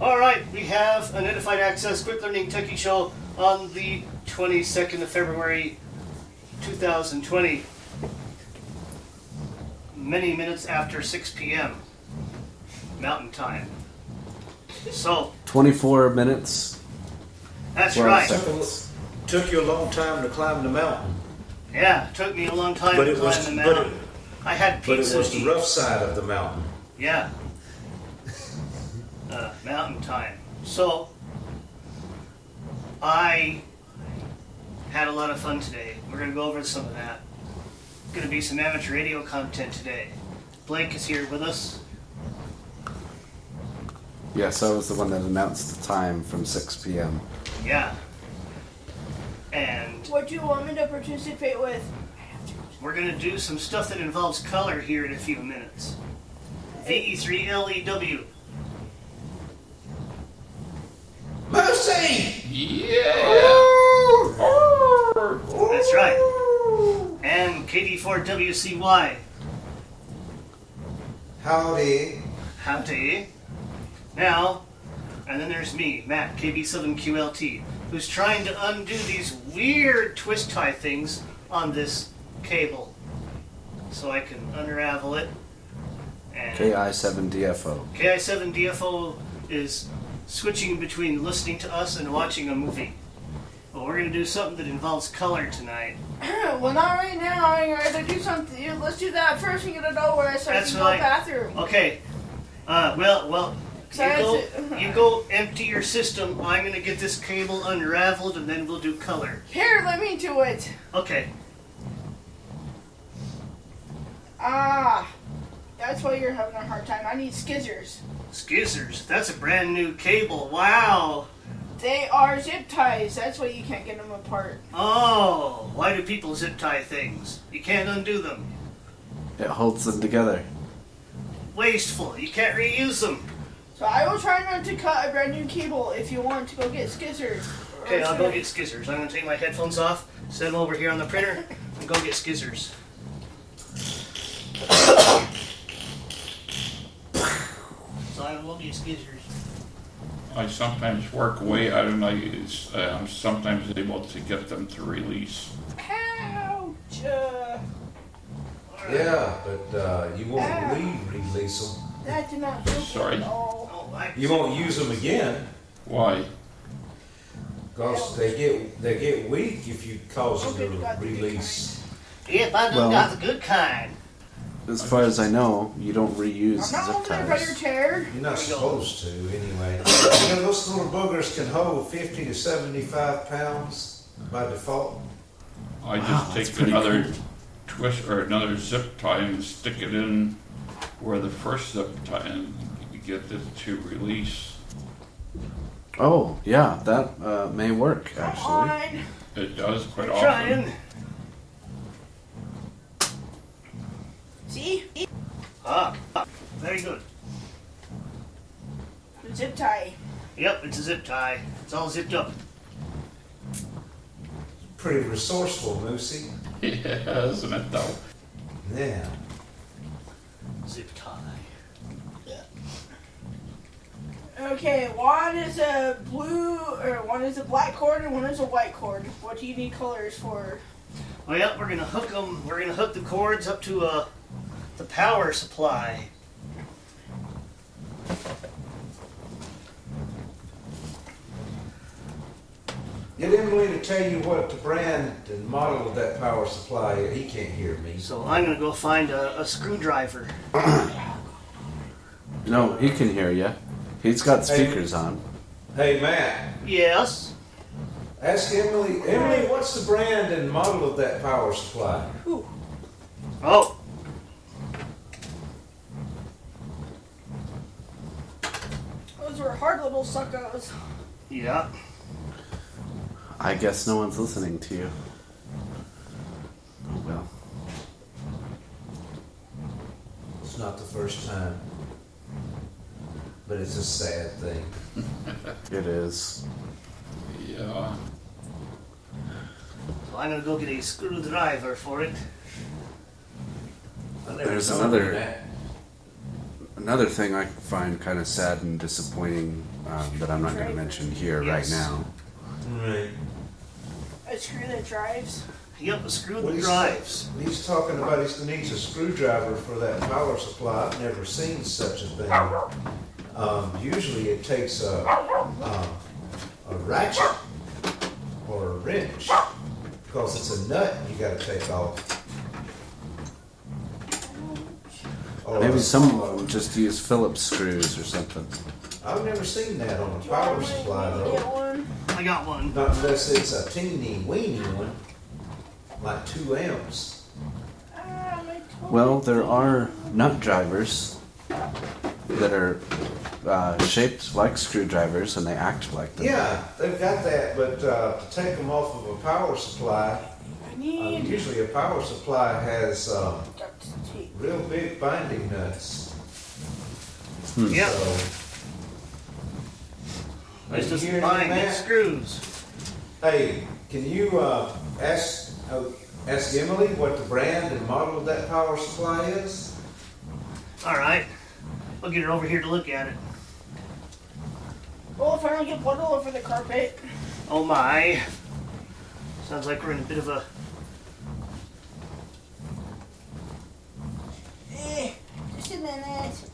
All right, we have an Edified Access Quick Learning Techie Show on the 22nd of February 2020. Many minutes after 6 p.m. Mountain Time. So, 24 minutes. that's 12 right. seconds. Took you a long time to climb the mountain, Yeah, it took me a long time but to it climb was the but mountain. it, I had but pizza. it was to the eat. rough side of the mountain. Yeah. Mountain time. So, I had a lot of fun today. We're going to go over some of that. Going to be some amateur radio content today. Blake is here with us. Yes, I was the one that announced the time from 6 p.m. Yeah. And What do you want me to participate with? we're going to do some stuff that involves color here in a few minutes. E VE3LEW. Mercy! Yeah! That's right. And KD4WCY. Howdy. Howdy. Now, and then there's me, Matt, KB7QLT, who's trying to undo these weird twist tie things on this cable. So I can unravel it. And KI7DFO. KI7DFO is switching between listening to us and watching a movie. Well, we're going to do something that involves color tonight. well, not right now. I gotta do something. Let's do that first and get it over with so That's I can go right. the bathroom. Okay. Uh, well, well, you go, to- you go empty your system. I'm going to get this cable unraveled and then we'll do color. Here, let me do it. Okay. Ah, that's why you're having a hard time. I need skizzers. Skizzers. That's a brand new cable. Wow. They are zip ties. That's why you can't get them apart. Oh, why do people zip tie things? You can't undo them. It holds them together. Wasteful. You can't reuse them. So I will try not to cut a brand new cable if you want to go get skizzers. Okay, I'll go get skizzers. I'm going to take my headphones off, set them over here on the printer, and go get skizzers. So I will get skizzers. I sometimes work away out and I use, uh, I'm sometimes able to get them to release. Ouch! Uh, Yeah, but uh, you won't re-release them. that did not feel good Sorry. at all. Oh, You won't use them again Why? because they get they get weak if you cause them to the good release. Yep, I done Well- got the good kind. As far as I know, you don't reuse I'm not zip over there by your ties. chair. You're not Here we go. supposed to anyway. you know those little boogers can hold 50 to 75 pounds by default. I Wow, just that's take pretty another cool. twist or another zip tie and stick it in where the first zip tie and get it to release. Oh, yeah, that uh, may work, Come actually. on. It does quite I'm often. trying. See? Ah, ah, very good. Zip tie. Yep, it's a zip tie. It's all zipped up. Pretty resourceful, Moosey. Yeah, isn't it though? Yeah. Zip tie. Yeah. Okay, one is a blue, or one is a black cord, and one is a white cord. What do you need colors for? Well, yeah, we're gonna hook them. We're gonna hook the cords up to uh, the power supply. Get Emily to tell you what the brand and model of that power supply is. He can't hear me. So I'm gonna go find a, a screwdriver. No, he can hear you. He's got speakers on. Hey, Matt. Yes. Ask Emily. Emily, what's the brand and model of that power supply? Oh, were hard little suckos. yeah. I guess no one's listening to you. Oh, well. It's not the first time, but it's a sad thing. It is. Yeah. So I'm gonna go get a screwdriver for it. I never There's another- that. Another thing I find kind of sad and disappointing um, that I'm not going to mention here Yes. right now. Right. A screw that drives. Yep, a screw Well, that he's- drives. He's talking about he needs a screwdriver for that power supply. I've never seen such a thing. Um, usually it takes a, a, a ratchet or a wrench because it's a nut you gotta take off. Or Maybe a- some just use Phillips screws or something. I've never seen that on a Do you power supply me to get though. one? I got one. Not unless it's a teeny weeny one, like two amps. Ah, my toe. Well, there are nut drivers that are uh, shaped like screwdrivers and they act like them. Yeah, they've got that, but uh, to take them off of a power supply, I uh, usually a power supply has uh, duct tape. real big binding nuts. Yep, So, this you doesn't hear that? its screws. hey, can you uh, ask uh, ask Emily what the brand and model of that power supply is? All right, we'll get her over here to look at it. Well, if I don't get blood all over the carpet. Oh my. Sounds like we're in a bit of a. Eh, just a minute.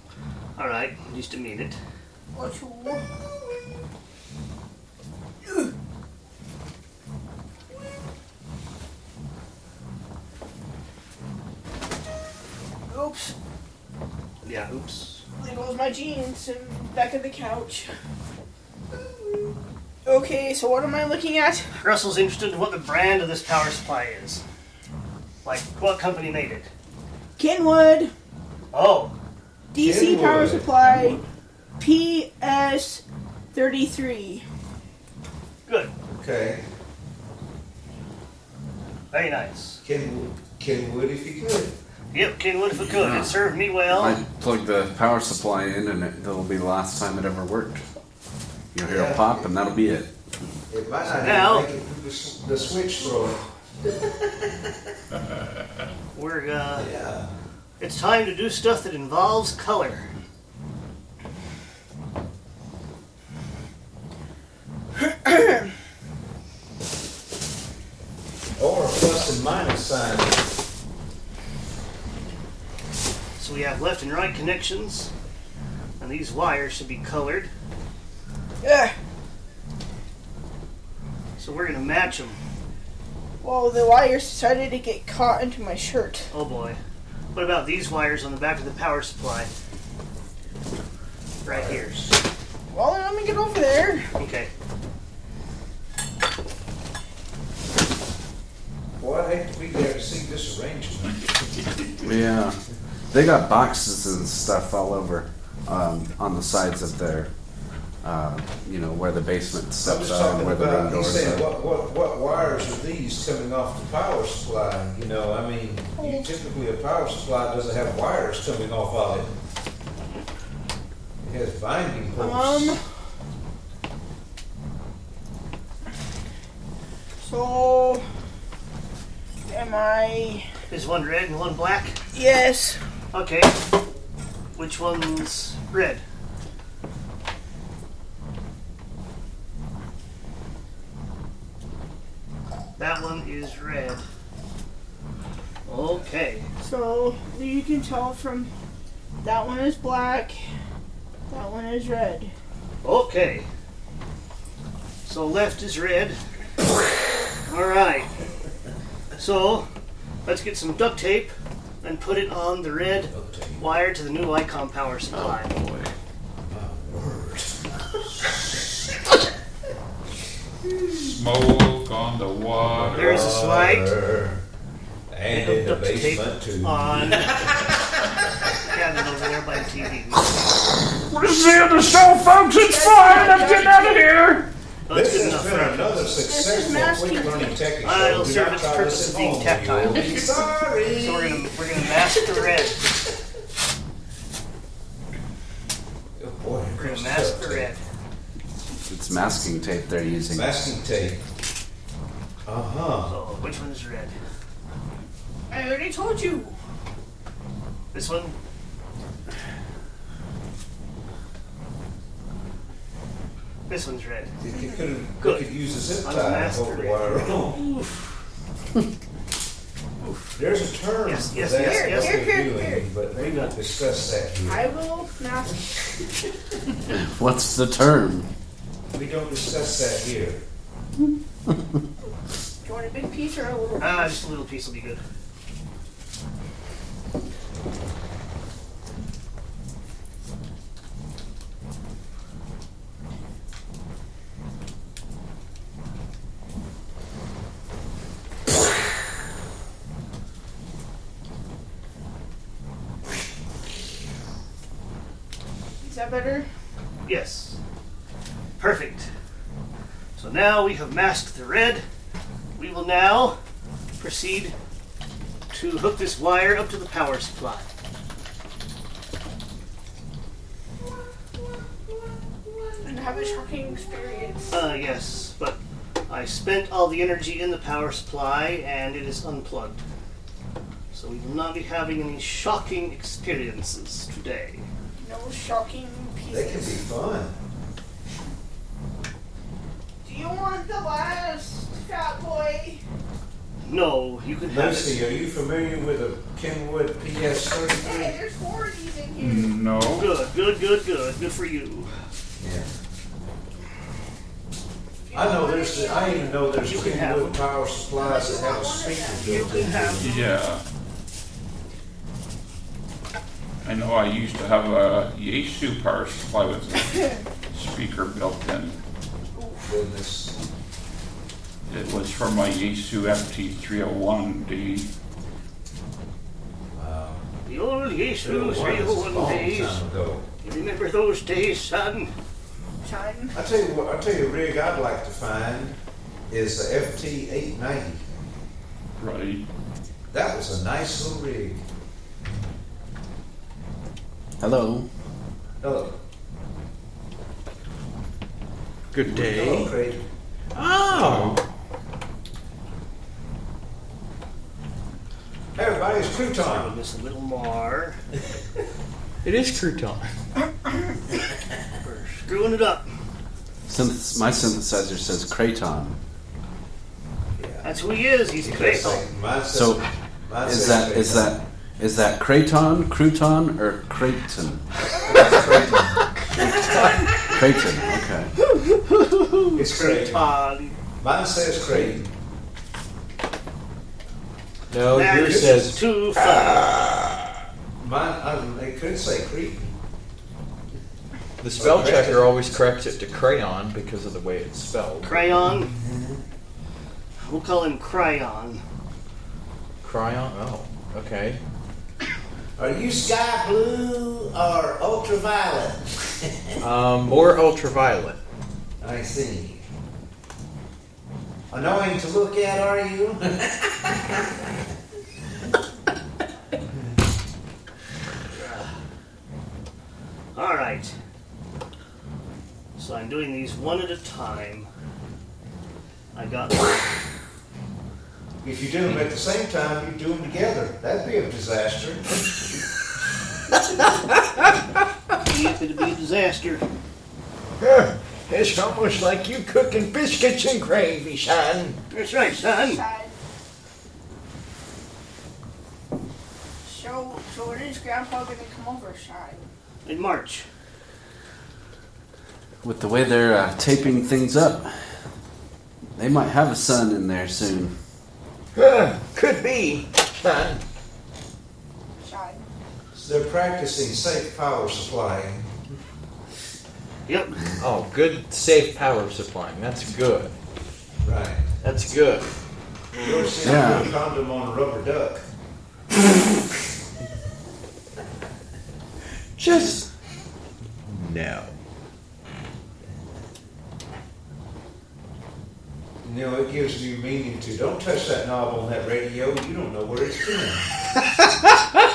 All right, just a minute. Or two. Oops. Yeah, oops. There goes my jeans and back of the couch. Okay, so what am I looking at? Russell's interested in what the brand of this power supply is. Like, what company made it? Kenwood Oh, DC Power Supply PS33. good. Okay, Very nice. Kenwood, Kenwood if you could. Yep, Kenwood if it could. It served me well. I plugged the power supply in and it, that'll be the last time it ever worked. You'll hear Yeah. a pop and that'll be it. It might not Now- even make it through the, the switch thrower. We're, uh, Yeah. it's time to do stuff that involves color. Or a plus and minus sign. So we have left and right connections, and these wires should be colored. Yeah. So we're gonna match them. Well, the wires decided to get caught into my shirt. Oh boy. What about these wires on the back of the power supply? Right here. Well, let me get over there. Okay. Boy, I'd hate to be there to see this arrangement. Yeah. They got boxes and stuff all over um, on the sides of their, uh, you know, where the basement I'm steps just are and where the about, windows he's saying, are. what, what, what wires are these coming off the power supply? You know, I mean, you typically a power supply doesn't have wires coming off of it. It has binding posts. Um. So, am I? Is one red and one black? Yes. Okay. Which one's red? That one is red. Okay. So you can tell from that one is black, that one is red. Okay. So left is red. Alright. So let's get some duct tape and put it on the red wire to the new Icom power supply. Oh, boy. Smoke on the water. There's a slide. Water. And in the basement too. on. Cabin over there by the TV. What is the other show, folks? It's fine. I'm getting out of here. Well, that's This good has enough been another is successful quick learning tech show. Uh, I'll Do serve not its purpose of being tactile. Sorry. So we're gonna we're gonna mask red. Oh, boy, We're gonna master the red. It's masking tape they're using. Masking tape. Uh huh. So, which one's red? I already told you. This one. This one's red. You, could, Good. You could use a zip tie to hold the wire on. Oof. Oof. There's a term yes, yes, that. Here, yes, here, here, doing, here. But we won't discuss that here. I will mask. What's the term? We don't discuss that here. Do you want a big piece or a little? Ah, just a little piece will be good. Is that better? Yes. Perfect. So now we have masked the red. We will now proceed to hook this wire up to the power supply. And have a shocking experience. Uh, yes, but I spent all the energy in the power supply and it is unplugged. So we will not be having any shocking experiences today. No shocking They can be pieces. fun. Do you want the last, fat boy? No, you can have Lucy, it. are you familiar with a Kenwood PS33? Hey, 33? there's four of these in here. Mm, no. Good, good, good, good. Good for you. Yeah. I know there's, I even know there's You can have Kenwood power supplies that have a speaker You built can in. have Yeah. I know I used to have a Yaesu power supply with a speaker built in. Goodness. It was for my Yaesu FT301D. Wow. the old Yaesu It was a 301 long days. time ago. You remember those days, son? Shine. I tell you what, I tell you a rig I'd like to find is the FT eight ninety. Right. That was a nice little rig. Hello. Hello. Good Hello, day. Craig. Oh, everybody, it's crew Give this a little more. it is crouton. We're screwing it up. Synth- my synthesizer says Kraton. Yeah. That's who he is. He's a crazy. Mine says- So, Is that is that is that Kraton, Crouton, or Creighton? That's Kraton. Creighton. Okay. It's Creighton. Creighton. Mine says Creighton. No, That yours is says too funny. Mine, I, they could say Creighton. the spell checker always corrects it to crayon because of the way it's spelled. Crayon. We'll call him Crayon. Crayon? Oh, okay. Are you sky blue or ultraviolet? Um, more ultraviolet. I see. Annoying to look at, are you? All right. So I'm doing these one at a time. I got. If you do them at the same time, you do them together. That'd be a disaster. It'd be a disaster. It's almost like you cooking biscuits and gravy, son. That's right, son. So, so when is Grandpa gonna come over, Shine? In March. With the way they're uh, taping things up, they might have a son in there soon. Uh, could be, son. Shine. They're practicing safe power supplying. Yep. Oh, good, safe power supplying. That's good. Right. That's good. You ever Yeah. a condom on a rubber duck? Just no. You know, it gives you meaning to don't touch that knob on that radio. You don't know where it's been.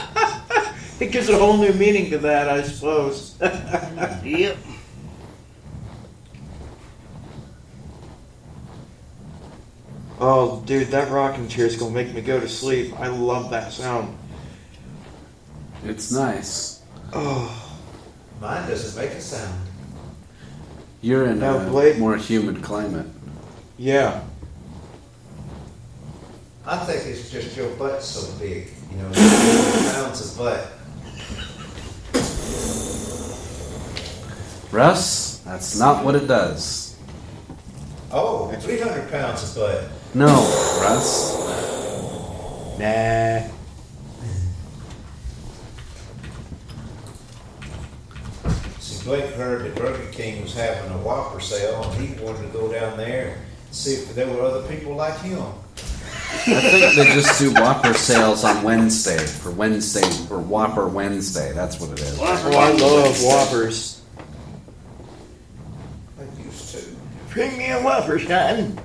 It gives a whole new meaning to that, I suppose. Yep. Oh, dude, that rocking chair is gonna make me go to sleep. I love that sound. It's nice. Oh, Mine doesn't make a sound. You're in Now, a Blake- more humid climate. Yeah. I think it's just your butt's so big, you know, 300 pounds of butt. Russ, that's not what it does. Oh, 300 pounds of butt. No, Russ. Nah. See, Blake heard that Burger King was having a Whopper sale, and he wanted to go down there and see if there were other people like him. I think they just do Whopper sales on Wednesday for Wednesday for Whopper Wednesday. That's what it is. Whopper I love Whoppers. I used to. Bring me a Whopper, son.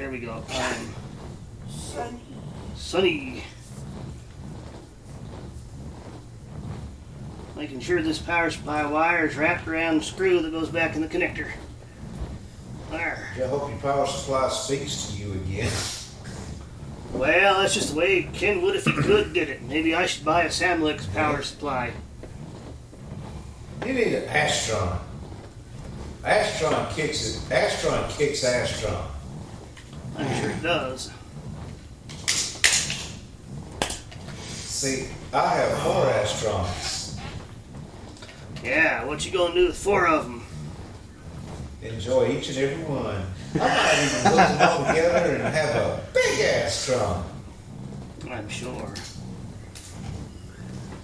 There we go. Um, Sunny. Sunny. Making sure this power supply wire is wrapped around the screw that goes back in the connector. There. I hope your power supply speaks to you again. Well, that's just the way Ken would if he could did it. Maybe I should buy a Samlex power supply. You need an Astron. Astron kicks it. Astron kicks Astron. I'm sure it does. See, I have four Astrons. Yeah, what you gonna do with four of them? Enjoy each and every one. I might even put them all together and have a big Astron. I'm sure.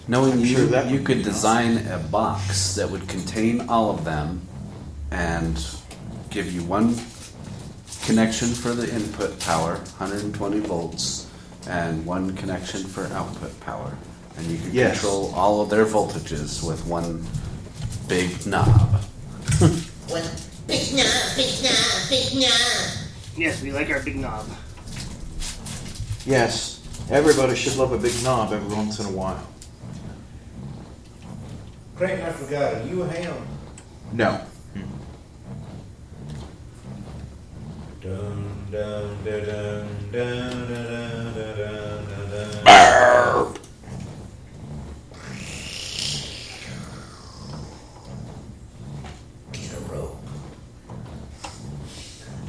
Knowing I'm you, sure that you could be design a box that would contain all of them and give you one connection for the input power, 120 volts, and one connection for output power. And you can Yes. control all of their voltages with one big knob. One big knob, big knob, big knob. Yes, we like our big knob. Yes. Everybody should love a big knob every once in a while. Creighton, I forgot. Are you a ham? No.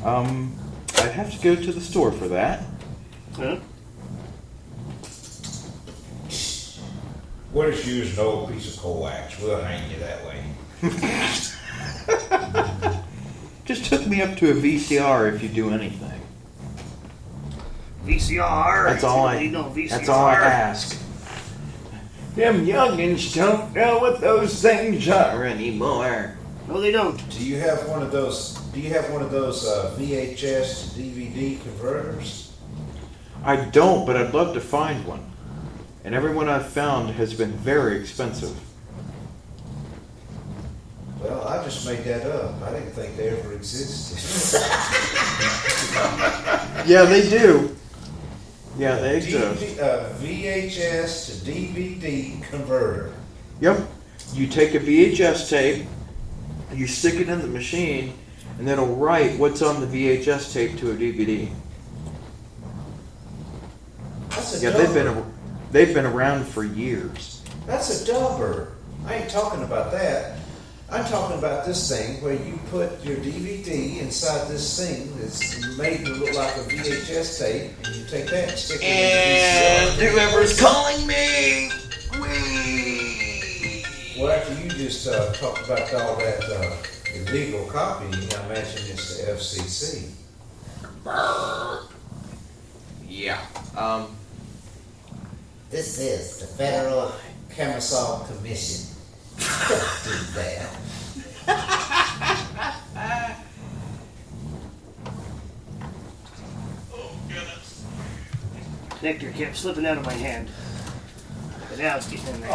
Um, I'd have to go to the store for that. Huh? We'll just use an old piece of coax. We'll hang you that way. Just hook me up to a VCR if you do anything. VCR. That's all I. You VCR. That's all I ask. Them youngins don't know what those things are anymore. No, they don't. Do you have one of those? Do you have one of those uh, VHS DVD converters? I don't, but I'd love to find one. And everyone I've found has been very expensive. Well, I just made that up. I didn't think they ever existed. Yeah, they do. Yeah, they exist. DV, uh, VHS to DVD converter. Yep. You take a VHS tape, you stick it in the machine, and then it'll write what's on the VHS tape to a DVD. That's a Yeah, they've dubber. been a, they've been around for years. That's a dubber. I ain't talking about that. I'm talking about this thing where you put your DVD inside this thing that's made to look like a VHS tape, and you take that and stick it in the VCR. whoever's calling me, we. Well, after you just uh, talked about all that uh, illegal copying, I imagine it's the FCC. Yeah. Um. This is the Federal Chemical Commission. Don't do that. Connector kept slipping out of my hand. But now it's getting in there.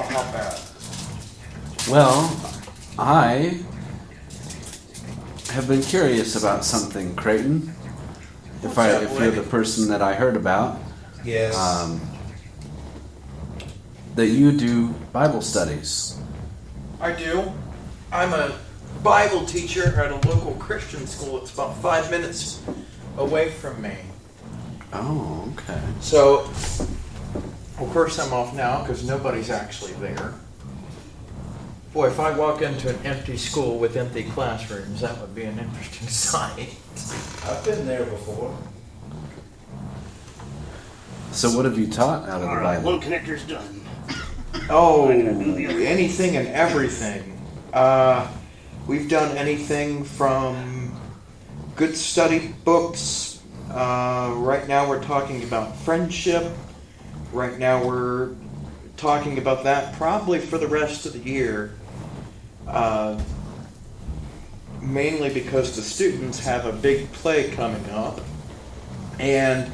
Well, I have been curious about something, Creighton. If I, if you're the person that I heard about, Yes. um, that you do Bible studies. I do. I'm a Bible teacher at a local Christian school. It's about five minutes away from me. Oh, okay. So, of course, I'm off now because nobody's actually there. Boy, if I walk into an empty school with empty classrooms, that would be an interesting sight. I've been there before. So what have you taught out of All the right, Bible? one connector's done. Oh, I'm gonna do the other. anything and everything. Uh, we've done anything from good study books. Uh, right now, we're talking about friendship. Right now, we're talking about that probably for the rest of the year. Uh, mainly because the students have a big play coming up, and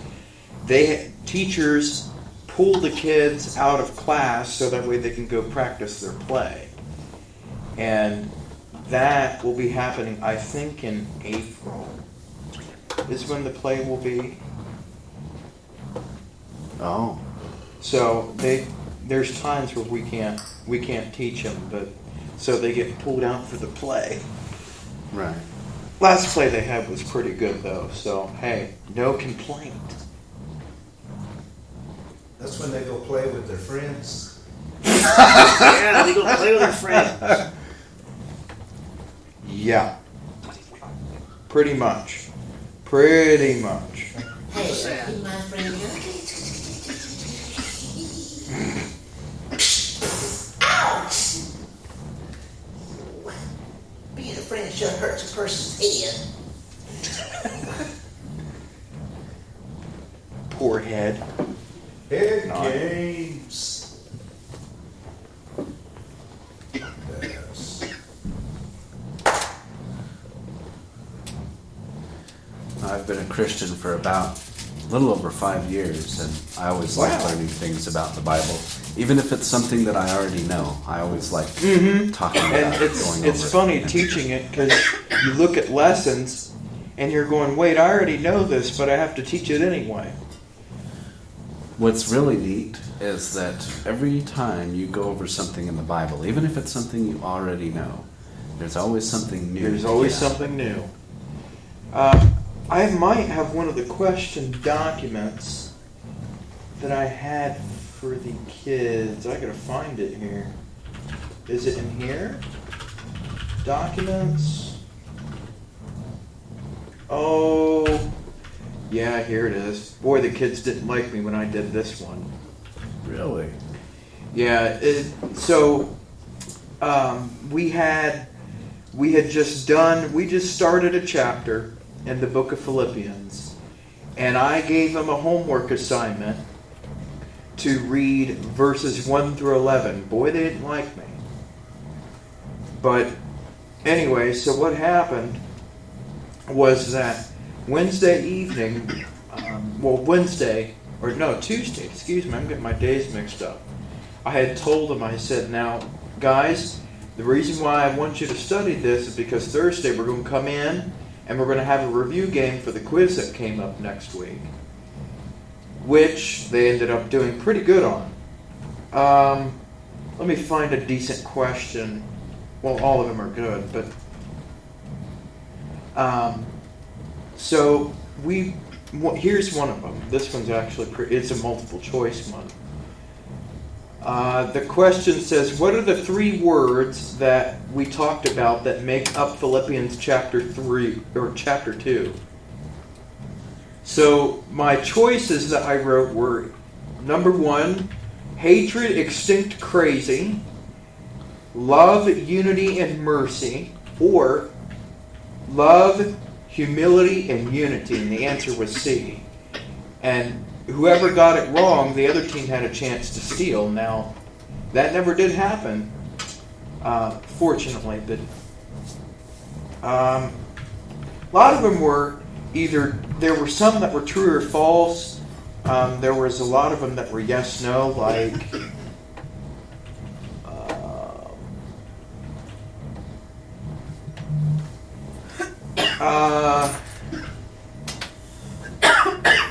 they teachers pull the kids out of class so that way they can go practice their play. And that will be happening, I think, in April. Is when the play will be. Oh, So they there's times where we can't we can't teach them, but so they get pulled out for the play. right. Last play they had was pretty good though, so hey, no complaint. That's when they go play with their friends. yeah, they go play with their friends. Yeah. Pretty much. Pretty much. Hey, Sad. be my friend. Ouch! Being a friend sure hurt a person's head. Poor head. Head games. Yes. I've been a Christian for about a little over five years, and I always like learning things about the Bible, even if it's something that I already know. I always like Mm-hmm. talking about And it, it's going it's funny it. teaching it because you look at lessons and you're going, wait, I already know this, but I have to teach it anyway. What's really neat is that every time you go over something in the Bible, even if it's something you already know, there's always something new. There's always get. something new. Uh, I might have one of the question documents that I had for the kids. I gotta find it here. Is it in here? Documents. Oh, yeah, here it is. Boy, the kids didn't like me when I did this one. Really? Yeah. It, so um, we had we had just done we just started a chapter in the book of Philippians, and I gave them a homework assignment to read verses one through eleven. Boy, they didn't like me. But anyway, so what happened was that Wednesday evening, um, well, Wednesday, or no, Tuesday, excuse me, I'm getting my days mixed up. I had told them, I said, now, guys, the reason why I want you to study this is because Thursday we're going to come in and we're going to have a review game for the quiz that came up next week, which they ended up doing pretty good on. Um, let me find a decent question. Well, all of them are good, but um, so we here's one of them. This one's actually pretty, it's a multiple choice one. Uh, the question says, "What are the three words that we talked about that make up Philippians chapter three or chapter two? So my choices that I wrote were number one, hatred, extinct, crazy, love, unity, and mercy, or love, humility, and unity. And the answer was C. And whoever got it wrong, the other team had a chance to steal. Now, that never did happen, uh, fortunately. But um, a lot of them were either there were some that were true or false. Um, there was a lot of them that were yes no, like. Uh,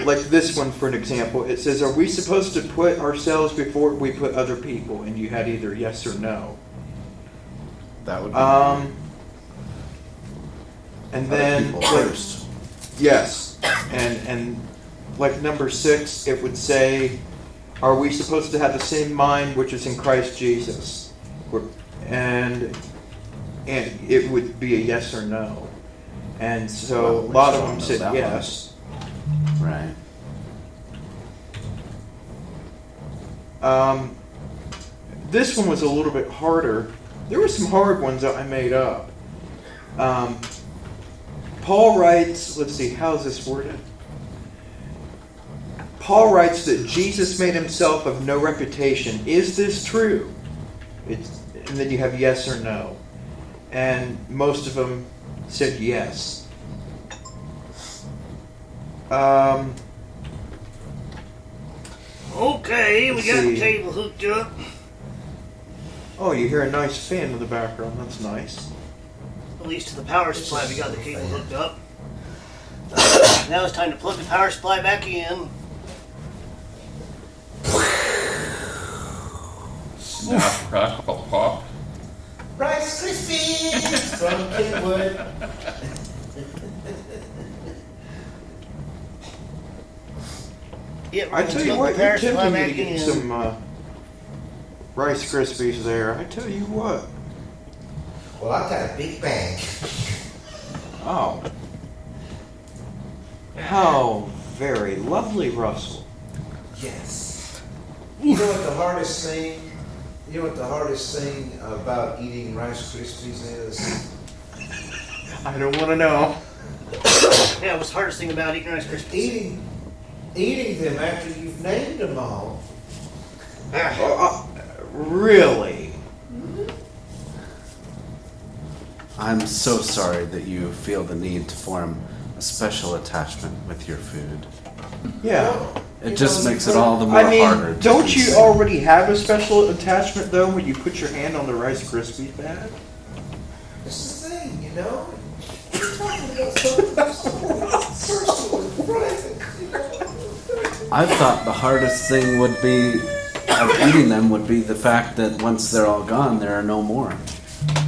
like this one, for an example, it says, "Are we supposed to put ourselves before we put other people?" And you had either yes or no. That would be Um, and then like, first. yes, and and like number six, it would say, "Are we supposed to have the same mind which is in Christ Jesus?" And and it would be a yes or no. And so a lot of them said yes. Right. Um, this one was a little bit harder. There were some hard ones that I made up. Um, Paul writes, let's see, how's this worded? Paul writes that Jesus made himself of no reputation. Is this true? It's, and then you have yes or no. And most of them said yes. Um, Okay, we Let's got the see. cable hooked up. oh, you hear a nice fan in the background. That's nice. At least to the power supply, we got the cable hooked up. now it's time to plug the power supply back in. Snap, crackle, pop. Rice Krispies from Kenwood. Yeah, I gonna tell you plug what, the power you're tempting me to get in. some uh, Rice Krispies there. I tell you what. Well, I've got a big bag. Oh. How very lovely, Russell. Yes. You know what the hardest thing? You know what the hardest thing about eating Rice Krispies is? I don't want to know. Yeah, what's the hardest thing about eating Rice Krispies? Eating, eating them after you've named them all. Uh, really? I'm so sorry that you feel the need to form a special attachment with your food. Yeah. It just makes it all the more I mean, harder. to don't you consume. already have a special attachment though when you put your hand on the Rice Krispies bag? This is the thing, you know. We're talking about something personal and private, you know. I thought the hardest thing would be of eating them would be the fact that once they're all gone, there are no more.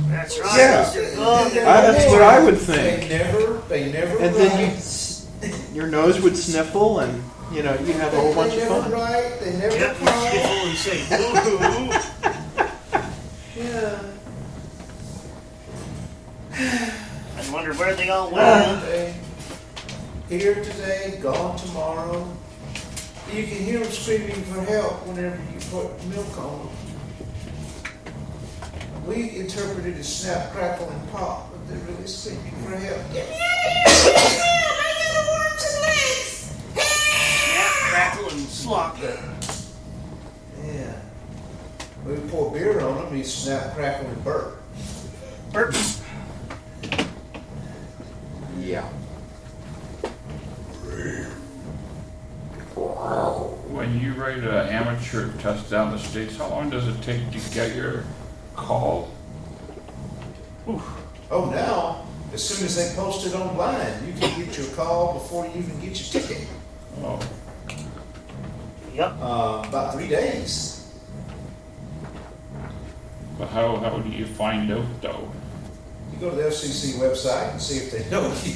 That's right. Yeah. once they're gone, they're I- that's what I would think. They think. never, they never. And then you, write. s- your nose would sniffle, and you know you have a whole bunch they of never fun. write. They never Yep, you cry. sniffle and say, boo-hoo. Yeah. I wonder where they all One went. Ah, day, here today, gone tomorrow. You can hear them screaming for help whenever you put milk on them. We interpret it as snap, crackle, and pop, but they're really screaming for help. Snap, crackle, and slop. Yeah. We pour beer on them, he snap, crackle, and burp. Burp. Yeah. When you write an amateur test down the states, how long does it take to get your call? Oh, now, as soon as they post it online, you can get your call before you even get your ticket. Oh, Yep. Uh, about three days. but how, how do you find out though? You go to the FCC website and see if they know you.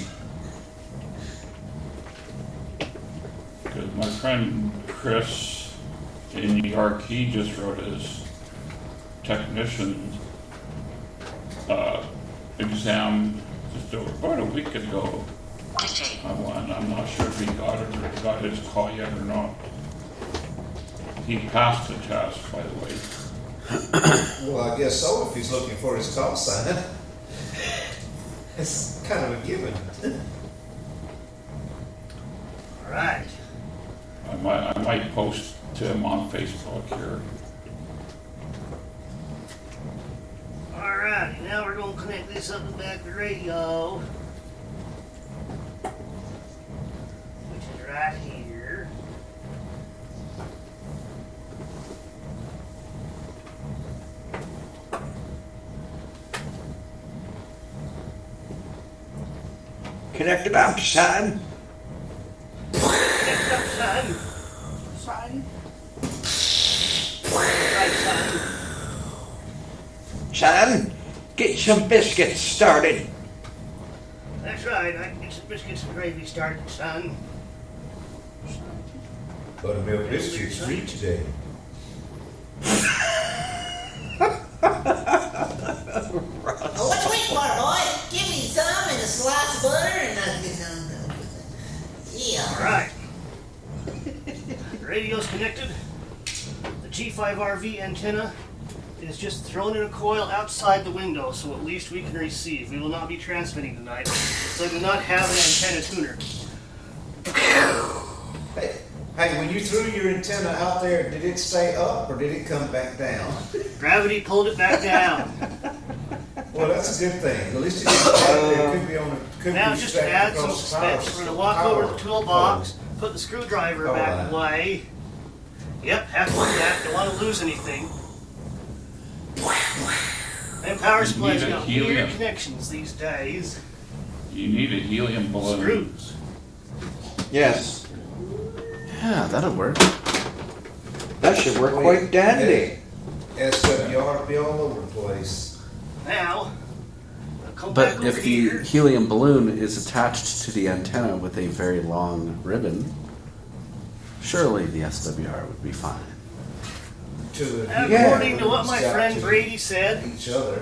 Because my friend Chris in New York, he just wrote his technician uh, exam just about a week ago. I'm, I'm not sure if he got it or got his call yet or not. He passed the test, by the way. Well, I guess so if he's looking for his call sign. it's kind of a given. All right. I might, I might post to him on Facebook here. All right. Now we're going to connect this up to the back of the radio. Which is right here. Connected up, son. Next son. Get some biscuits started. That's right. I can get some biscuits and gravy started, son. Got a milk biscuit free today. oh, what's wait for, boy? Give me some and a slice of butter and I'll get some. Yeah. All right. Radio's connected. The G5RV antenna is just thrown in a coil outside the window, so at least we can receive. We will not be transmitting tonight, so I do not have an antenna tuner. Hey, hey, when you threw your antenna out there, did it stay up or did it come back down? Gravity pulled it back down. Well, that's a good thing. At least it didn't stay there. It could be on a, could Now be just to add some suspense, we're gonna walk over to the toolbox, put the screwdriver back away. Yep, have to do that. Don't want to lose anything. And power You supply's need a got weird connections these days. You need a helium balloon. Screws. Yes, Yeah, that'll work. that should work Wait, quite dandy. SWR will be all over the place. Now, I'll come back But over if the here. helium balloon is attached to the antenna with a very long ribbon, surely the SWR would be fine. To the According to what my friend Brady said, Each other.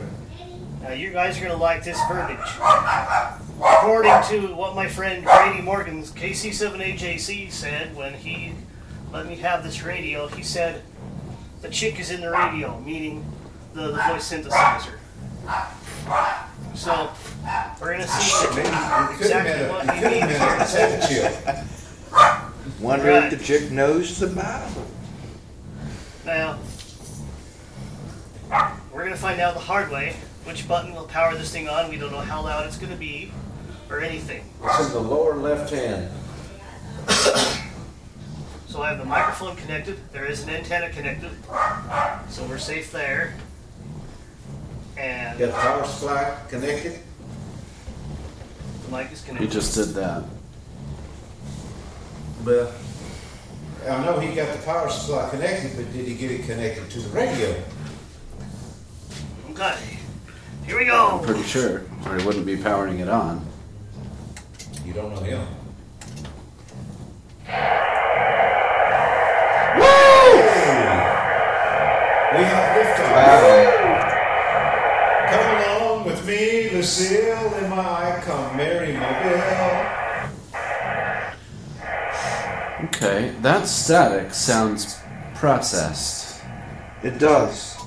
now you guys are gonna like this verbiage. According to what my friend Brady Morgan's KC7AJC said when he let me have this radio, he said the chick is in the radio, meaning the, the voice synthesizer. So we're gonna see. Maybe it could have Exactly a, what he could have been a means. potato. Wonder Right. if the chick knows the Bible. Now, we're going to find out the hard way which button will power this thing on. We don't know how loud it's going to be or anything. It's in the lower left hand. So I have the microphone connected. There is an antenna connected. So we're safe there. And Got the power supply connected. the mic is connected. He just did that. But I know he got the power supply connected, but did he get it connected to the radio? Okay. Here we go. Pretty sure, or he wouldn't be powering it on. You don't know him. Woo! We have liftoff. Come along with me, Lucille, in my Camry mobile. Okay, that static sounds processed. It does.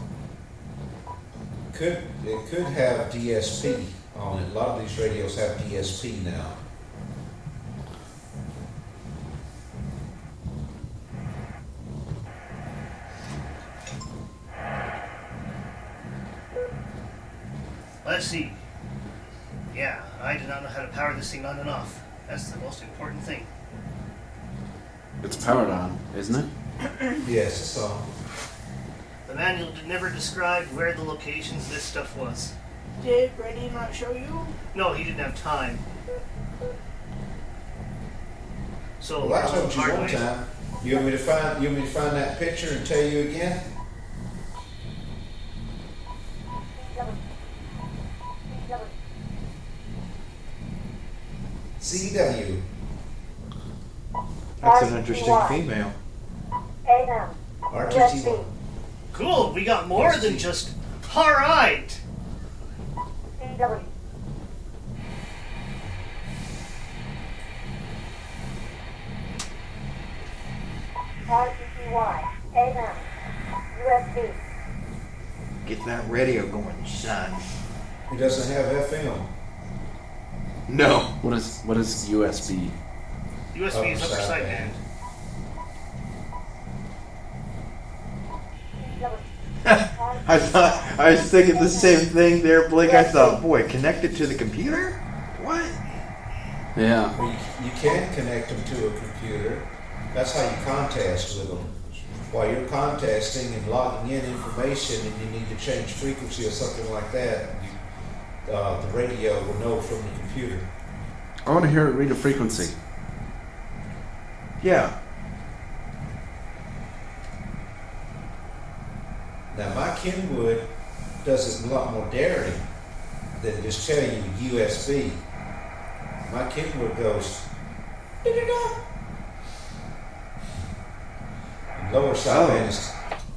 Could it could have DSP on it? A lot of these radios have DSP now. Let's see. Yeah, I do not know how to power this thing on and off. That's the most important thing. It's powered on, isn't it? Yes, it's on. The manual never described where the locations this stuff was. Did Brady not show you? No, he didn't have time. So Well, I told you one time. You want me to find? You want me to find that picture and tell you again? CW. That's an interesting female. AM. RTT1. Cool, we got more than just. Alright! CW. RTTY. AM. USB. Get that radio going, son. He doesn't have FM. No. What is what is USB? USB is oh, upper Upper side band. I thought I was thinking the same thing there, Blake. I thought, boy, connected to the computer? What? Yeah. Well, you, you can connect them to a computer. That's how you contest with them. While you're contesting and logging in information and you need to change frequency or something like that, you, uh, the radio will know from the computer. I want to hear it read a frequency. Yeah. Now, my Kenwood does it a lot more daring than just telling you USB. My Kenwood goes. "Da-da-da." And Lower sideband is-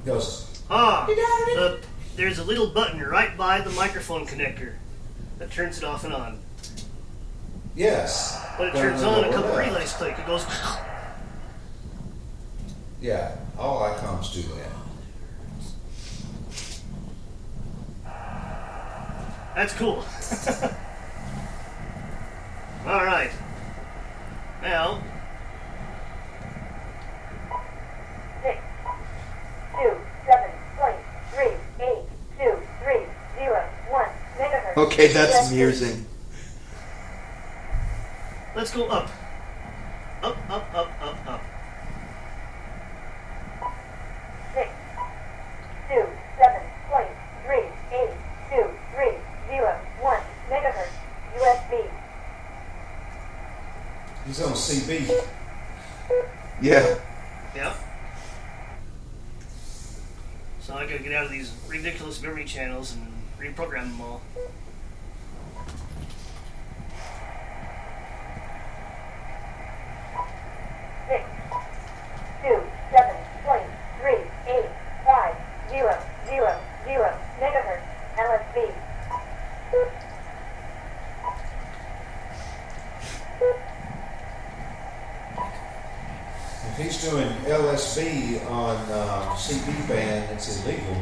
goes. Ah! The, there's a little button right by the microphone connector that turns it off and on. Yes. When it Down turns on, a couple left. relays click. It goes. Yeah, all ICOMs do that. That's cool. All right. Now, Six, two, seven, point, three, eight, two, three, zero, one megahertz. Okay, that's USB. amusing. let's go up. Up, up, up, up, up. Six, two, seven, point, three, eight, two, three, zero, one megahertz. USB. He's on CB. Yeah. Yep. So I gotta get out of these ridiculous memory channels and reprogram them all. Six, two, seven, point, three, eight, five, zero, zero, zero megahertz. LSB. If he's doing LSB on uh, CB band, it's illegal.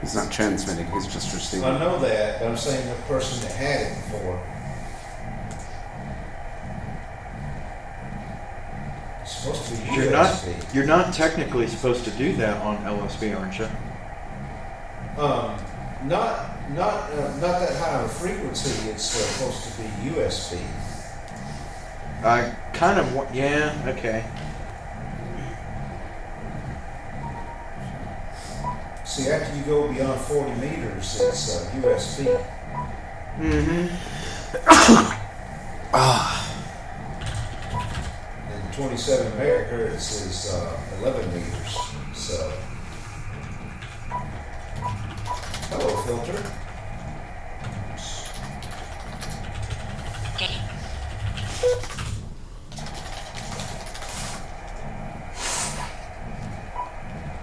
He's not transmitting, he's just receiving. I know that, but I'm saying the person that had it before. It's supposed to be You're not you're not technically supposed to do that on LSB, aren't you? Um, not not uh, not that high of a frequency. It's uh, supposed to be USB. I kind of wa- yeah, okay. See, after you go beyond 40 meters, it's uh, USB. Mhm. ah. And 27 megahertz is uh, 11 meters. So, hello, filter. Well,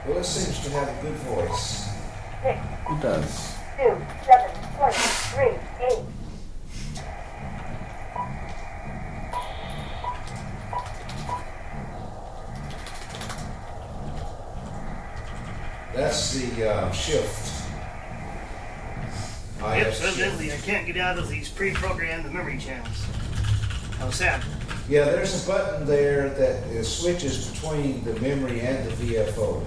it seems to have a good voice. Six, It does. two, seven, point, three, eight. That's the uh, shift. I Yep, have so shift. evidently I can't get out of these pre-programmed memory channels. How sad. Yeah, there's a button there that uh, switches between the memory and the VFO.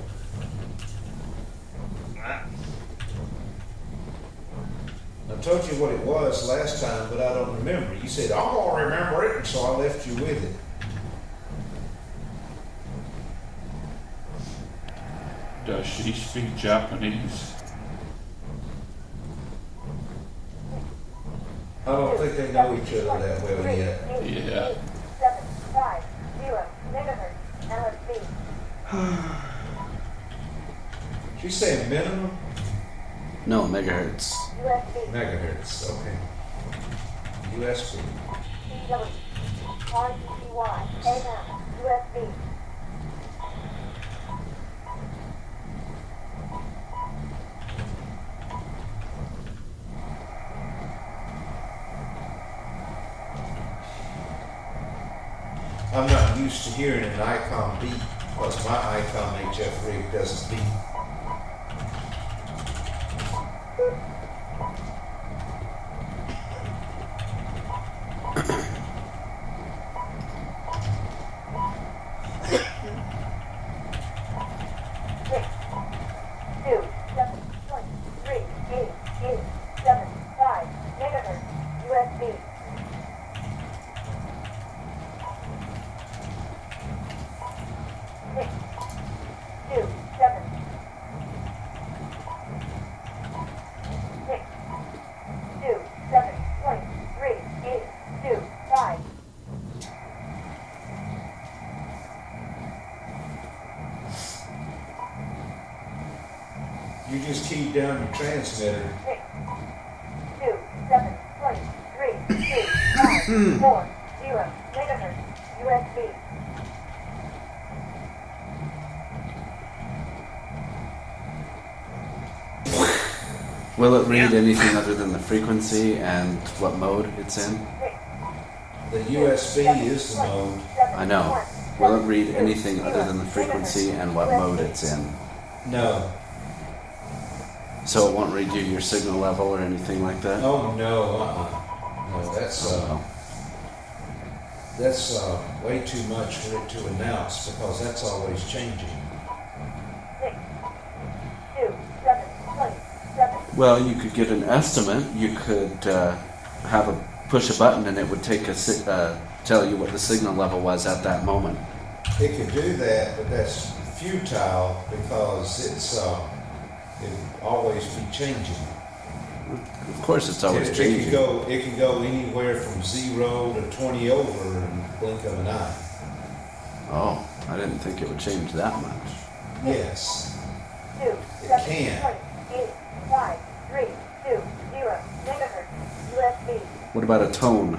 I told you what it was last time, but I don't remember. You said, I'm going to remember it, and so I left you with it. Does she speak Japanese? I don't think they know each other that well yet. eight, Yeah. eight, seven, five, zero megahertz. LSB. She's saying minimum No, megahertz. USB. megahertz. Okay. USB. USB. I'm not used to hearing an ICOM beep because my ICOM HF rig doesn't beep. Six, two, seven, point, three, eight, eight, seven, five megahertz. USB. Six, two, seven. Six, two, seven, point, three, eight, two, five. You just keyed down your transmitter. six, two, seven, point, three, two, five, four, zero, megahertz, USB. Will it read anything other than the frequency and what mode it's in? The USB is the mode. I know. Will it read anything other than the frequency and what mode it's in? No. So it won't read you your signal level or anything like that? Oh, no, uh-uh. No, that's, uh, that's, uh, way too much for it to announce because that's always changing. Six, two, seven, twenty, seven, Well, you could get an estimate. You could uh, have a push a button and it would take a si- uh, tell you what the signal level was at that moment. It could do that, but that's futile because it's, uh, it'll always be changing. Of course, it's always It, it changing. go, it can go anywhere from zero to twenty over in the blink of an eye. Oh, I didn't think it would change that much. Yes. two, It seven, can. twenty, eight, five, three, two, zero, megahertz, USB. What about a tone?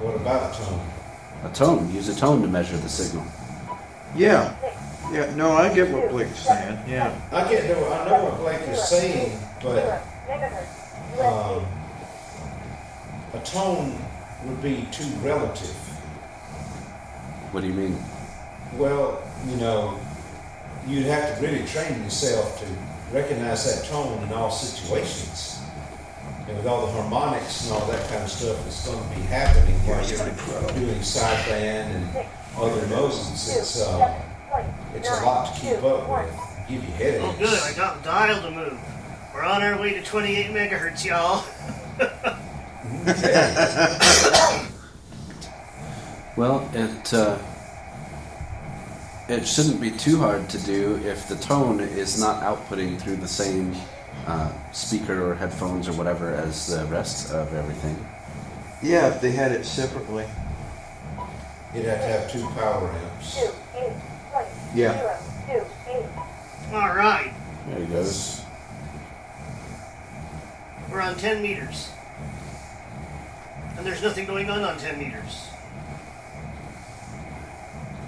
What about a tone? A tone. Use a tone to measure the signal. Yeah. Six, Yeah. No, I get what Blake's saying. Yeah. I get, no, I know what Blake is saying, but zero, megahertz, USB. um, a tone would be too relative. What do you mean? Well, you know, you'd have to really train yourself to recognize that tone in all situations. And with all the harmonics and all that kind of stuff that's going to be happening while you're doing sideband and other modes, it's, uh, seven, twenty, it's a lot to keep up with. Give you headaches. Oh, good. I got the dial to move. We're on our way to 28 megahertz, y'all. Well, it uh, it shouldn't be too hard to do if the tone is not outputting through the same uh, speaker or headphones or whatever as the rest of everything. Yeah. If they had it separately. You'd have to have two power amps. Two, eight, twenty, Yeah. zero, two, eight. All right. There he goes. We're on 10 meters. And there's nothing going on on 10 meters.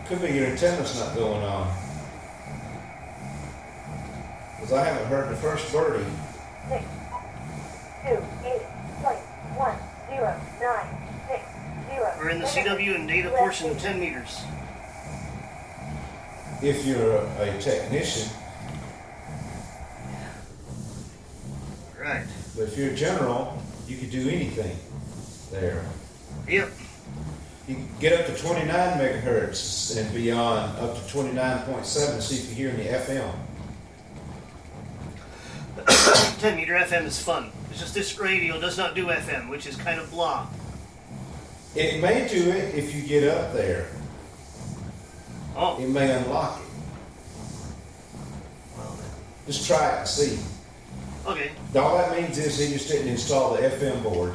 Could be your antenna's not going on. Because I haven't heard the first birdie. six, two, eight, twenty, one, zero, nine, six, zero. We're in the megahertz, CW and data USB. portion of 10 meters. If you're a, a technician, Right. but if you're a general, you could do anything there. Yep. You can get up to 29 megahertz and beyond, up to 29.7, see if you hear any FM. 10 meter FM is fun. It's just this radio does not do FM, which is kind of blah. It may do it if you get up there. Oh, It may unlock it. well. Just try it and see. Okay. All that means is he just didn't install the FM board.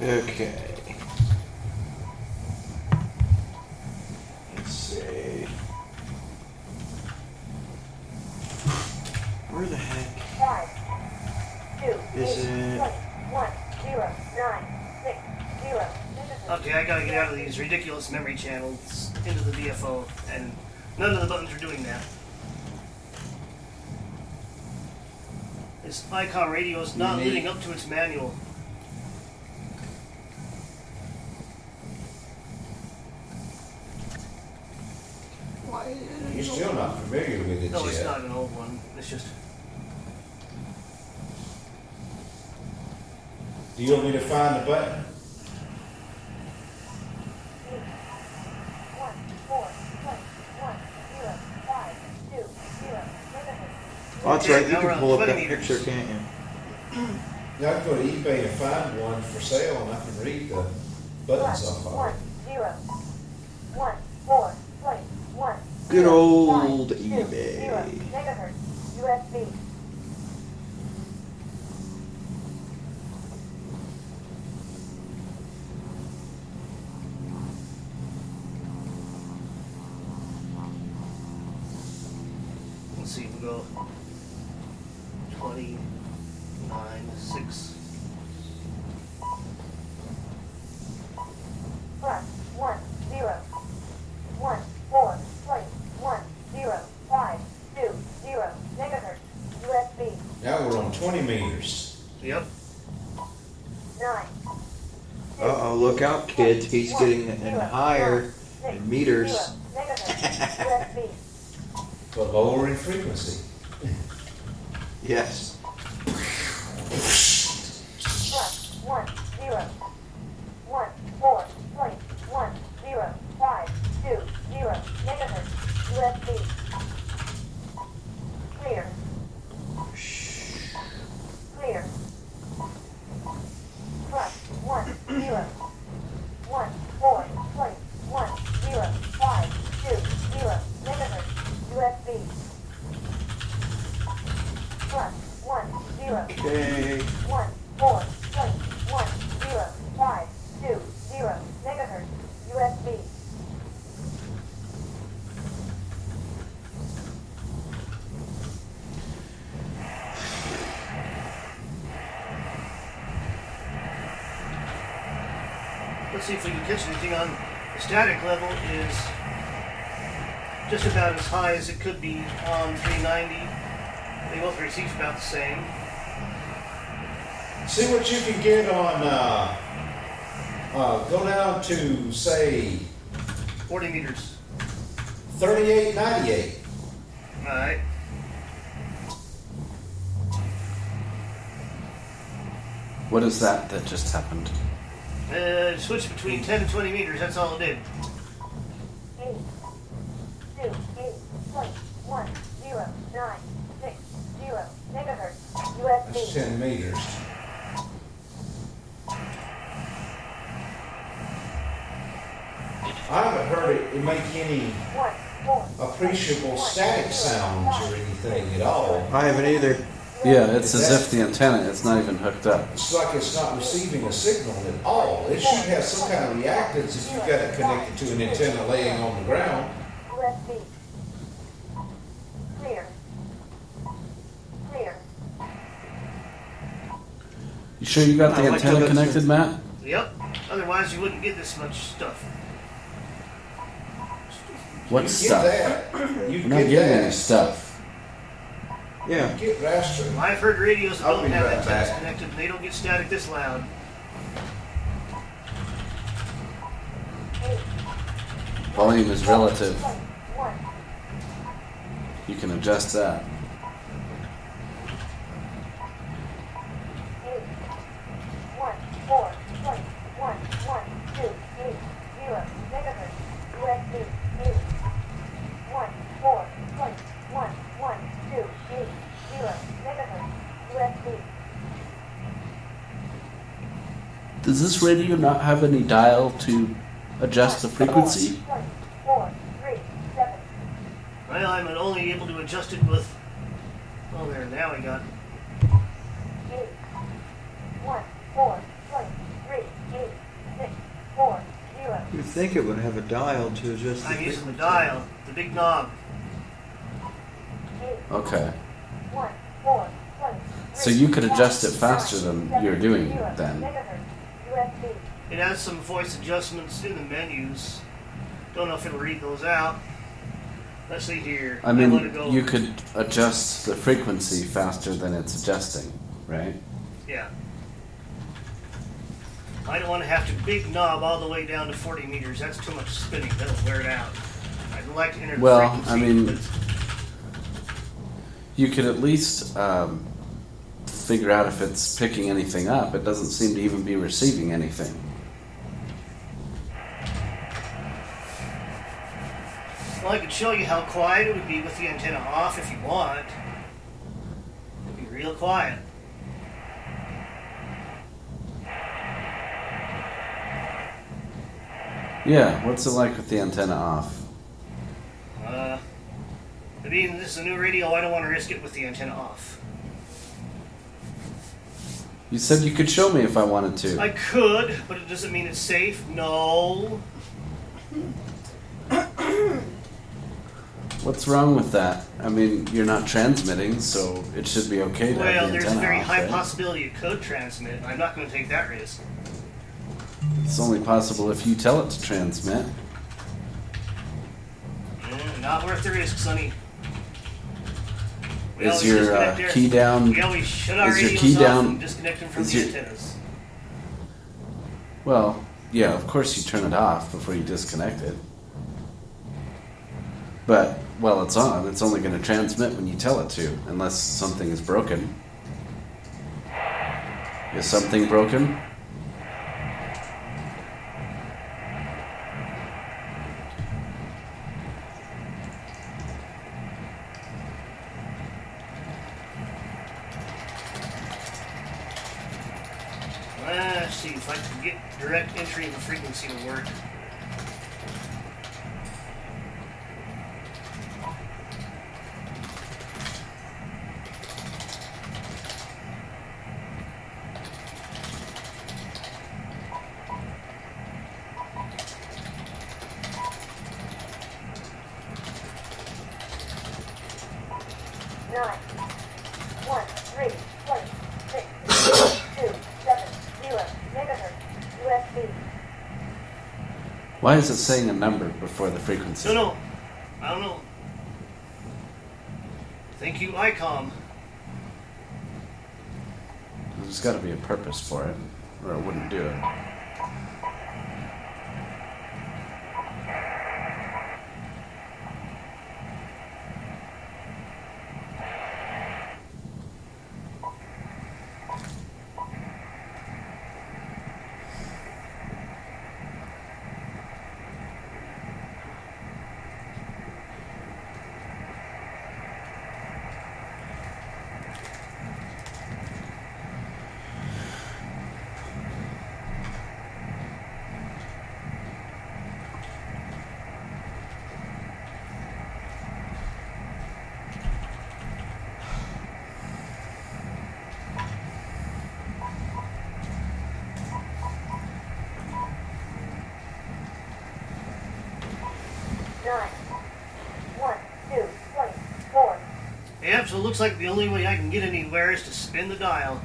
Okay. Let's see. Where the heck? Five, two, Is eight, it- twenty, one, zero, nine, six, zero, megahertz. Okay, I gotta get out of these ridiculous memory channels into the VFO, and none of the buttons are doing that. This ICOM radio is not You living up to its manual. You're still not familiar with it No, it's yet. not an old one. It's just Do you want me to find the button? One, four, twenty, one, zero, five, two, zero, megahertz. Oh, that's right. You can pull up 20 that meters. picture, can't you? Yeah, I can go to eBay and find one for sale and I can read the buttons off of One, it. zero, one, four, twenty, one. Good zero, old five, two, eBay. zero, Megahertz, USB. let's see, we'll go 20, nine, six. plus one zero one four point one zero five two zero megahertz USB Now we're on 20 meters. Yep. nine. Uh oh, look out, kids. He's getting in higher in meters. Zero megahertz USB But lower in frequency. Yes. plus one zero one four point one zero five two zero megahertz USB clear clear plus one zero one four point one zero five two zero megahertz USB plus one zero Okay. one four point one zero five two zero megahertz USB. Let's see if we can catch anything on the static level is just about as high as it could be on 390. They both receive about the same. See what you can get on, uh, uh, go down to, say, 40 meters. 3898. Alright. What is that that just happened? Uh, switch between 10 and 20 meters, that's all it did. Eight two eight point one zero nine six zero megahertz That's USB. 10 meters. I haven't heard it make any appreciable static sounds or anything at all. I haven't either. Yeah, it's as if the antenna it's not even hooked up. It's like it's not receiving a signal at all. It should have some kind of reactance if you've got it connected to an antenna laying on the ground. USB. Clear. Clear. You sure you got the I like antenna that's connected, Matt? Yep. Otherwise, you wouldn't get this much stuff. What You stuff? Get that. You We're can not get getting any that. stuff. Yeah. Get raster. I've heard radios that I'll don't have right antennas back. connected. They don't get static this loud. Volume is relative. point You can adjust that. eight one four point one one two eight zero megahertz USB eight one four point one one two eight zero megahertz USB Does this radio not have any dial to adjust the frequency? Point four three seven Well, I'm only able to adjust it with. Oh, there. Now I got. eight one four point three eight six four zero You'd think it would have a dial to adjust the frequency. I'm using the frequency. dial, the big knob. eight Okay. one four point So you could adjust it faster than you're doing it then. megahertz USB It has some voice adjustments in the menus. Don't know if it'll read those out. Let's see here. I mean, you could adjust the frequency faster than it's adjusting, right? Yeah. I don't want to have to big knob all the way down to 40 meters. That's too much spinning. That'll wear it out. I'd like to enter the Well. I mean- You could at least um, figure out if it's picking anything up. It doesn't seem to even be receiving anything. Well, I could show you how quiet it would be with the antenna off if you want. It'd be real quiet. Yeah, what's it like with the antenna off? Uh, but being this is a new radio, I don't want to risk it with the antenna off. You said you could show me if I wanted to. I could, but it doesn't mean it's safe. No. What What's wrong with that? I mean, you're not transmitting, so it should be okay to Well, have the there's a antenna very off, high right? possibility it could transmit. and I'm not going to take that risk. It's only possible if you tell it to transmit. Eh, not worth the risk, Sonny. We Is always your disconnect uh, key down? We always shut our is your radios key off down- and disconnect them from is the your- antennas. Well, yeah, of course you turn it off before you disconnect it. But while it's on, it's only going to transmit when you tell it to, unless something is broken. Is something broken? Ah, see, if I could get direct entry of the frequency to work. nine, one, three, twenty, six, two, seven, zero, megahertz, USB. Why is it saying a number before the frequency? No, no. I don't know. Thank you, ICOM. There's got to be a purpose for it, or it wouldn't do it. So it looks like the only way I can get anywhere is to spin the dial.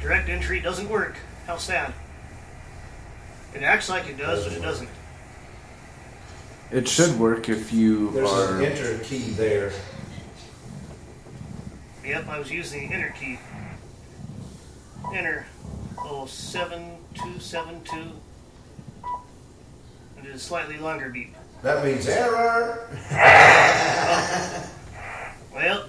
Direct entry doesn't work. How sad. It acts like it does, but it doesn't. It should work if you There's are. an enter key there. Yep, I was using the enter key. Enter. oh, Oh, seven two seven two. It is a slightly longer beep. That means error. Well. Oh.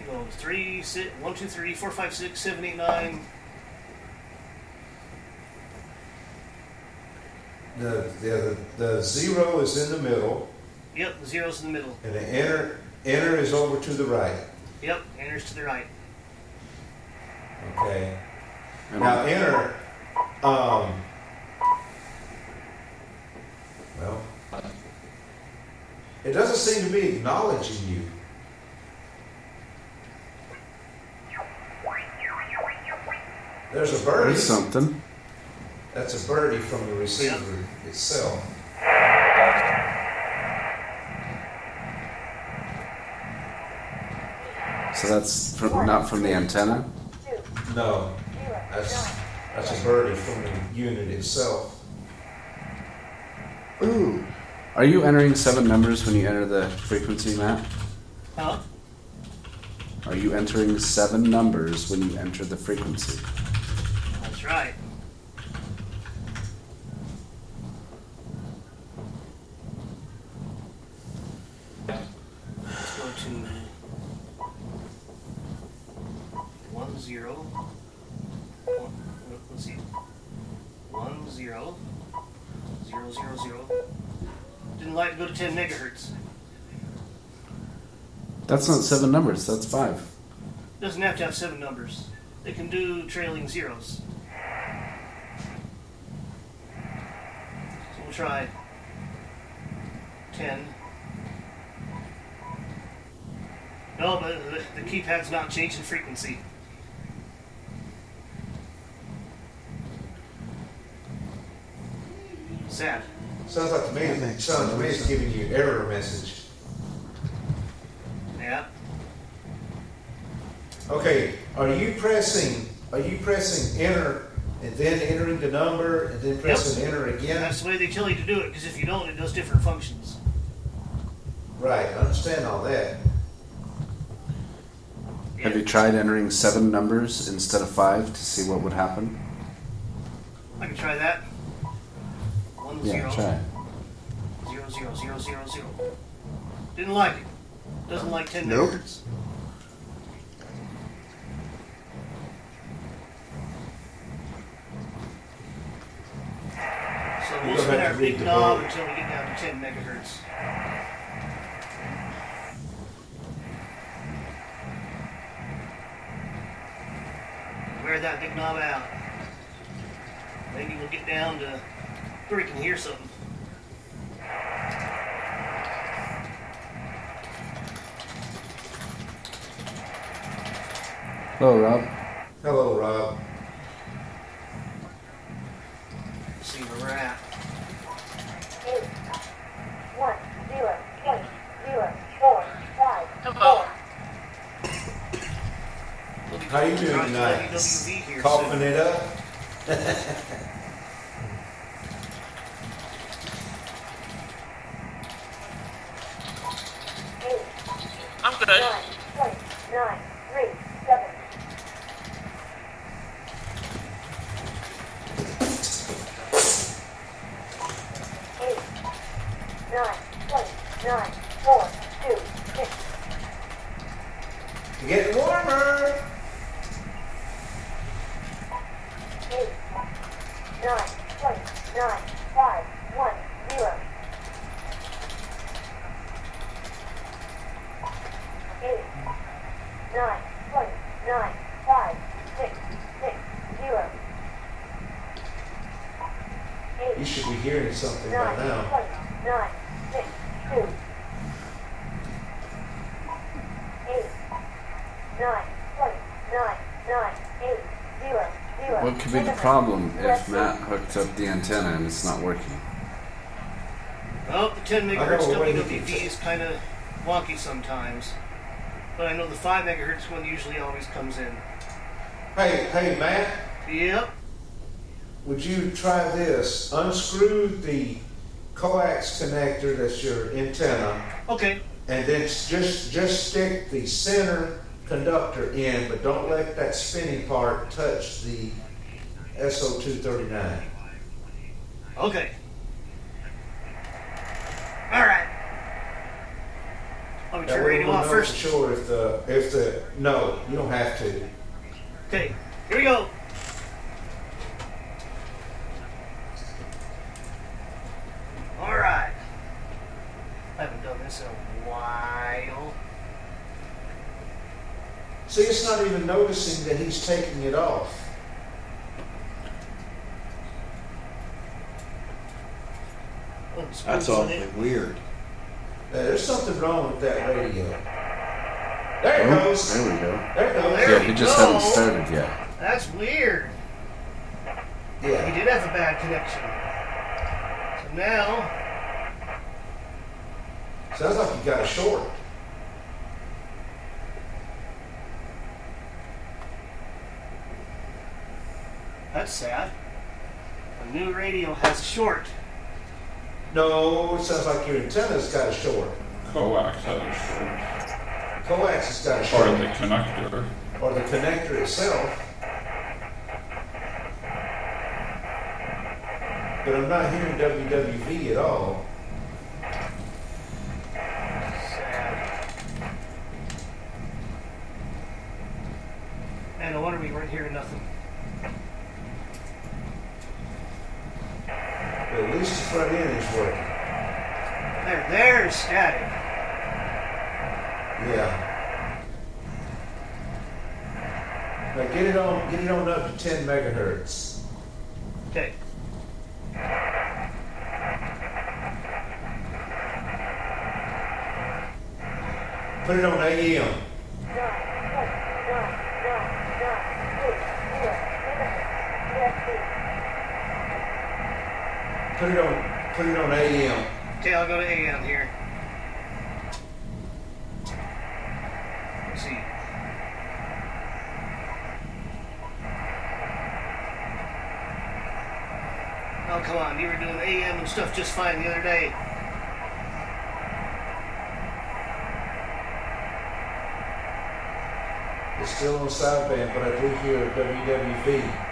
You go three, six, one, two, three, four, five, six, seven, eight, nine. The, the, the zero is in the middle, Yep, the zero's in the middle. and the enter enter is over to the right. Yep, enters to the right. Okay. and- Now enter. Um. Well, it doesn't seem to be acknowledging you. There's a birdie. There's something. That's a birdie from the receiver itself. So that's from, not from the antenna. No, that's that's a birdie from the unit itself. Ooh. Are you entering seven numbers when you enter the frequency map? Huh? Are you entering seven numbers when you enter the frequency? Right. Let's go to one zero. One, let's see. One zero. Zero zero zero. Didn't like to go to ten megahertz. That's not seven numbers. That's five. Doesn't have to have seven numbers. It can do trailing zeros. So try 10. No, but the, the keypad's not changing frequency. Sad. Sounds like to me, That makes sounds to me sense. it's giving you an error message. Yeah. Okay, are you pressing, are you pressing enter and then entering the number and then pressing enter again? that's the way they tell you to do it, because if you don't, it does different functions. Right, I understand all that. Have you tried entering seven numbers instead of five to see what would happen? I can try that. One Yeah, zero, try. zero, zero, zero, zero, zero. Didn't like it. Doesn't like 10 Nope. megahertz. So You're we'll gonna spin our read big knob until we get down to 10 megahertz. Wear that big knob out. Maybe we'll get down to where we can hear something. Hello, Rob. Hello, Rob. See where we're at. eight, one, zero, twenty, zero, four, five, Hello. four. We'll be How you doing to here Coughing soon. it up? eight, I'm good. nine, twenty, nine, three, seven. Eight, nine, twenty, nine, four, two, six. You're getting warmer. eight, nine, twenty, nine, five, one, zero. Eight, nine, twenty, nine, five, six, six, zero. You Eight, should be hearing something by nine, now. twenty, nine, six, two. Eight, nine, twenty, nine, nine, eight, zero, zero. What could be the problem if Matt hooked up the antenna and it's not working? Oh, the 10 megahertz know a way to WWV is kind of wonky sometimes. But I know the 5 megahertz one usually always comes in. Hey, hey, Matt, Yep. would you try this? Unscrew the coax connector that's your antenna, Okay. and then just just stick the center conductor in, but don't let that spinning part touch the SO239. Okay. Alright. I'll be That turn radio off first. for sure if the if the no, you don't have to. Okay. Here we go. Alright. I haven't done this in a while. See, it's not even noticing that he's taking it off. Oh, the That's awfully it. weird. Uh, there's something wrong with that radio. There it Oh, goes. there we go. There it goes. There Yeah, we he just go. hadn't started yet. That's weird. Yeah. He did have a bad connection. So now, Sounds like you got a short. that's sad. A new radio has a short. No, it sounds like your antenna's got a short. Coax has a short. Coax has got a short, or the connector. Or the connector itself. But I'm not hearing WWV at all. Sad. And no wonder we weren't hearing nothing. But at least front end is working. There, there's static. Yeah. Now get it on get it on up to 10 megahertz. Okay. Put it on AM. Put it on, put it on AM. Okay, I'll go to AM here. Let's see. Oh, come on. You were doing AM and stuff just fine the other day. It's still on sideband, but I do hear WWV.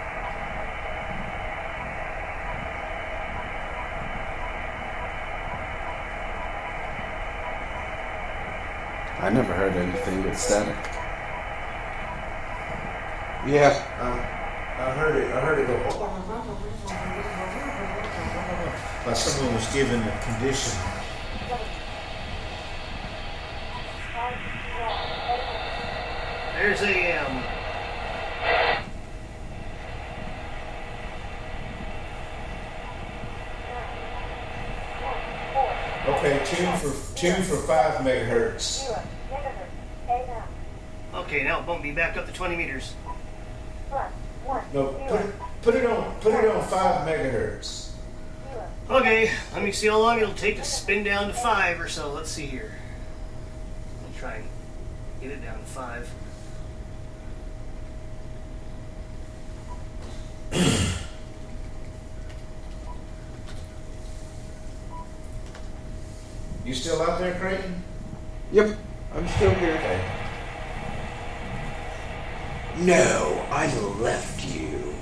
I never heard anything but static. Yeah. I, I heard it. I heard it go. Like someone was given a condition. There's AM. Um, okay, tune for tune for five megahertz. Zero megahertz. AM. Okay, now bump me back up to 20 meters. Plus one. No, put it put it on put it on five megahertz. Okay, let me see how long it'll take to spin down to five or so. Let's see here. Let me try and get it down to five. You still out there, Creighton? Yep. I'm still here. No, I left you.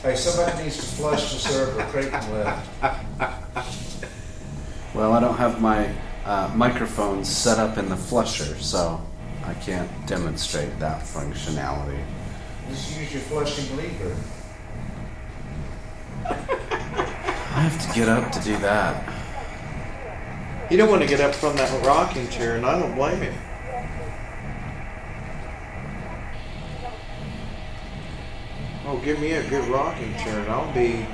Hey, somebody needs to flush the server. Creighton left. Well, I don't have my uh, microphone set up in the flusher, so I can't demonstrate that functionality. Just use your flushing lever. I have to get up to do that. You don't want to get up from that rocking chair, and I don't blame you. Give me a good rocking chair, and I'll be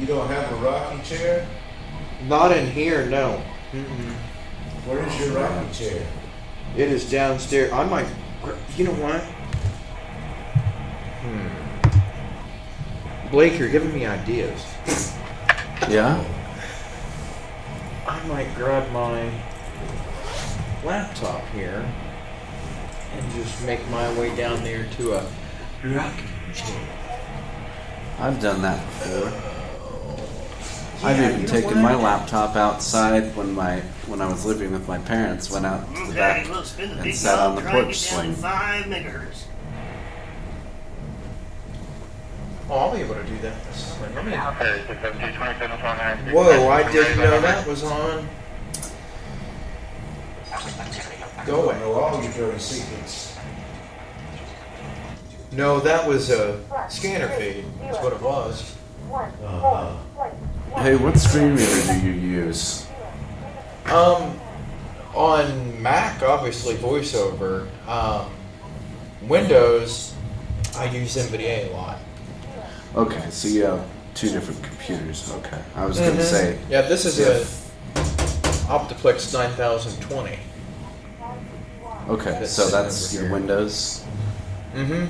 You don't have a rocking chair? not in here. No, Mm-mm. Where is your rocking chair? it is downstairs. I might. You know what? Hmm. Blake, you're giving me ideas. Yeah? I might grab my laptop here and just make my way down there to a rocking chair. I've done that before. I've even taken what? my laptop outside when my when I was living with my parents. Went out to the back we'll the and sat on the try and porch swing. five megahertz. Oh, I'll be able to do that this summer. Let me- Okay, so 1727 on there. Whoa, I didn't know that was on. Go I away. know all your dirty secrets. No, that was a scanner feed. That's what it was. Uh-huh. Four. Place. One. Hey, what screen reader do you use? Um, on Mac, obviously voiceover. Um, Windows, I use NVDA a lot. Okay, so you have two different computers. Okay, I was gonna say Yeah, this is a Optiplex 9020. okay, That's so that's your. Windows, Mm-hmm.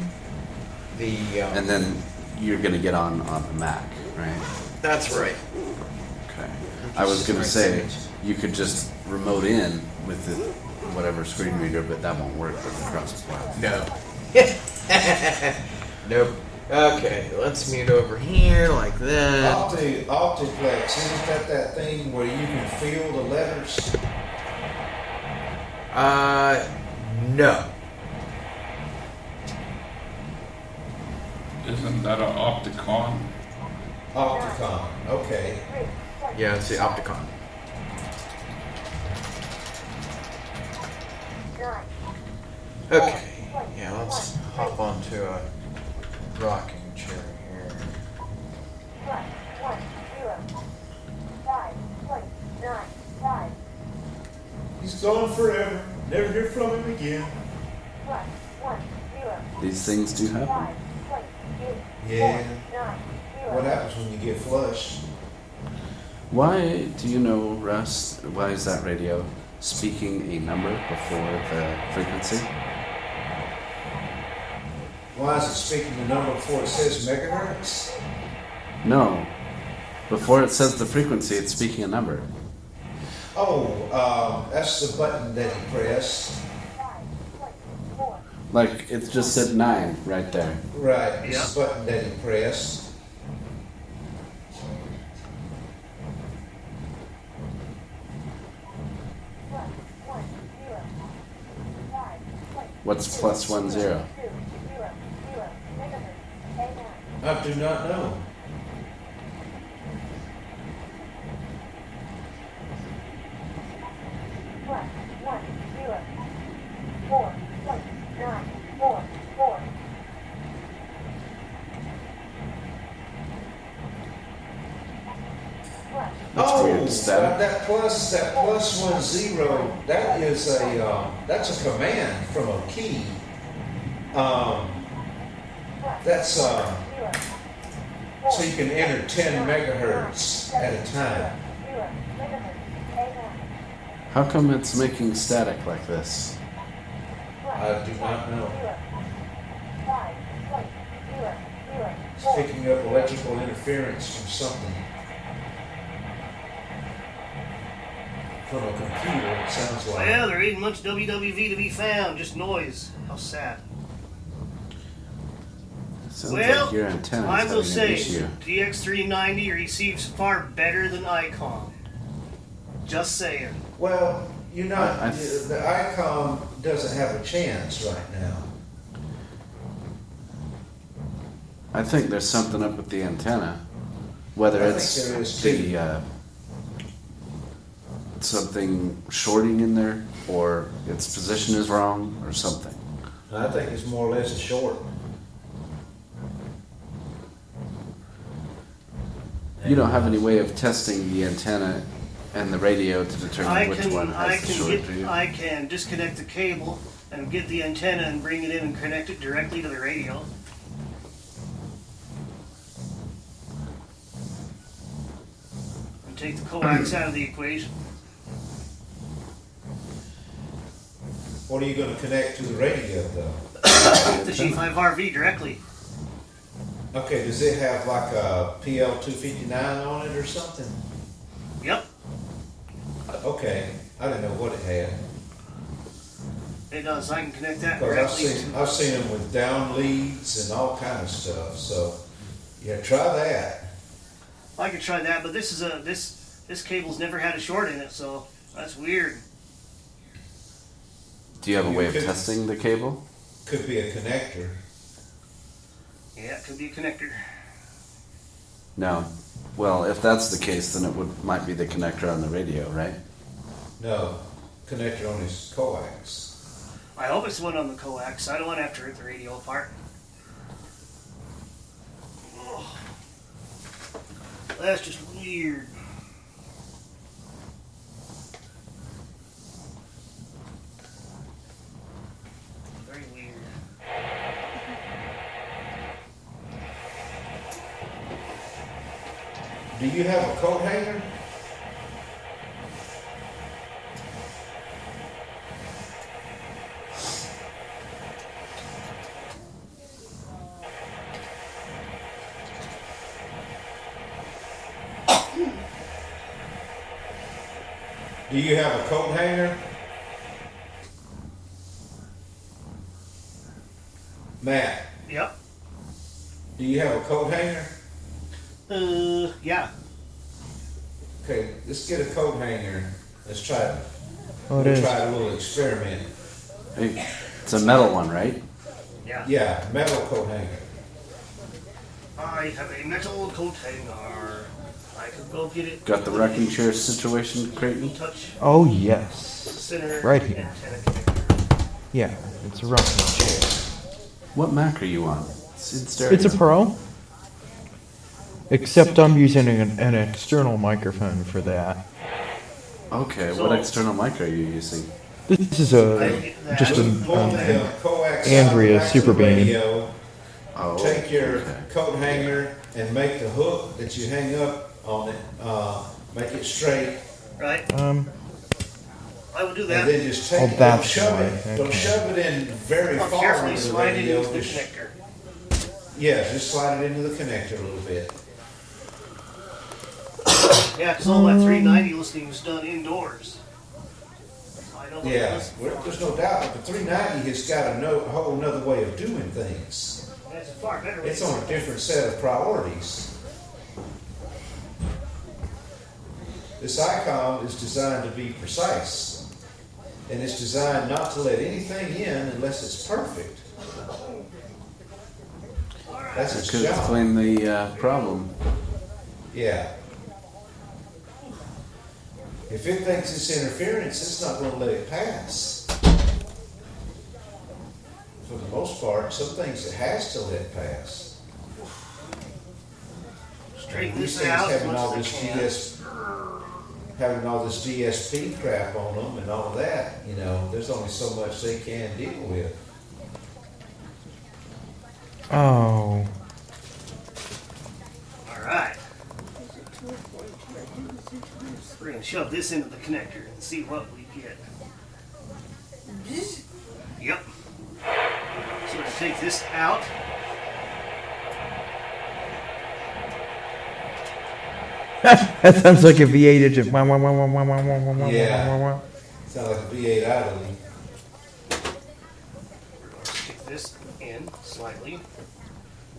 The um, and then you're gonna get on on the Mac, right? that's right. Okay. I was gonna say you could just remote in with the whatever screen reader, but that won't work with the cross platform. No. nope. Okay, let's mute over here like that. Opti, Optiplex, isn't that that thing where you can feel the letters? Uh, no. Isn't that an Opticon? Opticon, okay. Yeah, it's the Opticon. Okay. Yeah, let's hop onto a rocking chair here. Plus. One. Zero. Five. Place. Nine. Five. He's gone forever. Never hear from him again. Plus. One. These things do happen. Five. Place. Eight. Yeah. What happens when you get flushed? Why do you know, Russ? Why is that radio speaking a number before the frequency? Why is it speaking the number before it says megahertz? No. Before it says the frequency, it's speaking a number. Oh, um, that's the button that he pressed. Like it just said nine right there. Right, it's Yeah. button that he pressed. What's plus one zero? I do not know. Plus one zero four point nine four four. Oh. Static. that plus that plus one zero. That is a um, that's a command from a key. Um, that's uh, so you can enter ten megahertz at a time. zero megahertz. Amen. How come it's making static like this? I do not know. Zero five point zero zero It's picking up electrical interference from something. From a computer, it sounds like. Well, there ain't much WWV to be found, just noise. How sad. Sounds well, like your antenna I is will say. DX390 receives far better than ICOM. Just saying. Well, you know, I- I- the ICOM doesn't have a chance right now. I think there's something up with the antenna. Whether I it's there is, too. the uh, something shorting in there, or its position is wrong, or something. I think it's more or less a short. You don't have any way of testing the antenna and the radio to determine I which can one I the can short get to. I can disconnect the cable and get the antenna and bring it in and connect it directly to the radio. And take the coax out of the equation. What are you going to connect to the radio though? The G5RV directly. Okay, does it have like a PL259 on it or something? Yep, Okay, I didn't know what it had. it does. I can connect that Because I've directly. seen, I've seen them with down leads and all kind of stuff, so, yeah, try that. I could try that, but this is a this this cable's never had a short in it, so that's weird. Do you have a You way of could- testing the cable? Could be a connector. Yeah, it could be a connector. No. Well, if that's the case, then it would might be the connector on the radio, right? No, connector on his coax. I hope it's one on the coax. I don't want to have to rip the radio apart. Ugh. That's just weird. Very weird. Do you have a coat hanger? Do you have a coat hanger? Matt, Yep. do you have a coat hanger? Uh, yeah. Okay, let's get a coat hanger. Let's try it. Oh, it We'll is. try a little experiment. Hey, it's a metal one, right? Yeah. Yeah, metal coat hanger. I have a metal coat hanger. I could go get it. Got the rocking chair situation, Creighton? Touch Oh yes. center Right here. Yeah, it's a rocking chair. What Mac are you on? It's in stereo. It's a pro. Except I'm using an, an external microphone for that. Okay, what external mic are you using? This is a just an um, the coax out Andrea the back of the Super Beam. Oh, Take your okay. coat hanger and make the hook that you hang up on it, uh, make it straight, Right? um. I will do that. and that. then just Oh, take it. Don't shove why, it. Don't shove it in very I'll far into the slide it radio. into the connector. Yeah, just slide it into the connector a little bit. Yeah, because all that 390 listening was done indoors. I know what it Yeah, was. well, there's no doubt, but the 390 has got a, no, a whole nother way of doing things. That's a far better way It's to on a different set of priorities. This ICOM is designed to be precise, and it's designed not to let anything in unless it's perfect. That's That its could job. explain the uh, problem. Yeah. If it thinks it's interference, it's not going to let it pass. For the most part, some things it has to let pass. straighten These things out having all this they. GS, having all this DSP crap on them and all of that, you know, there's only so much they can deal with. Oh. We're gonna shove this into the connector and see what we get. Yep. So we're gonna take this out. that sounds like a V8 engine. Yeah. Sounds like a V8 out of me. Stick this in slightly.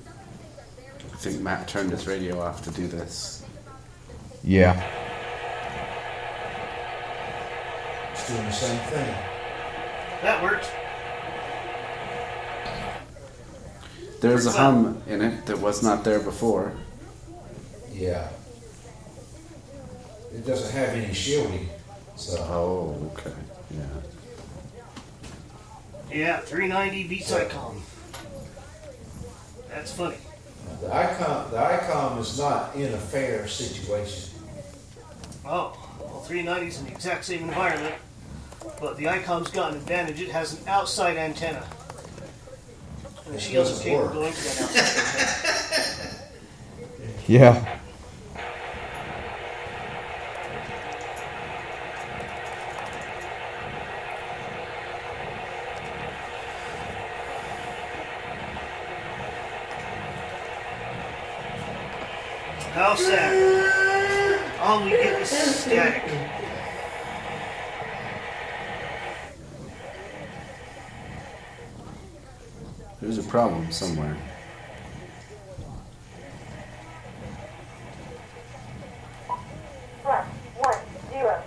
I think Matt turned his radio off to do this. Yeah. Doing the same thing. That worked. There's a hum in it that was not there before. Yeah. It doesn't have any shielding, so. Oh, okay. Yeah. Yeah, 390 beats ICOM. That's funny. The ICOM, the ICOM is not in a fair situation. Oh, well, 390's in the exact same environment, but the ICOM's got an advantage. It has an outside antenna. And the It shield's doesn't capable of going to that outside antenna. Yeah. How sad. All we get is static. There's a problem somewhere. Plus one zero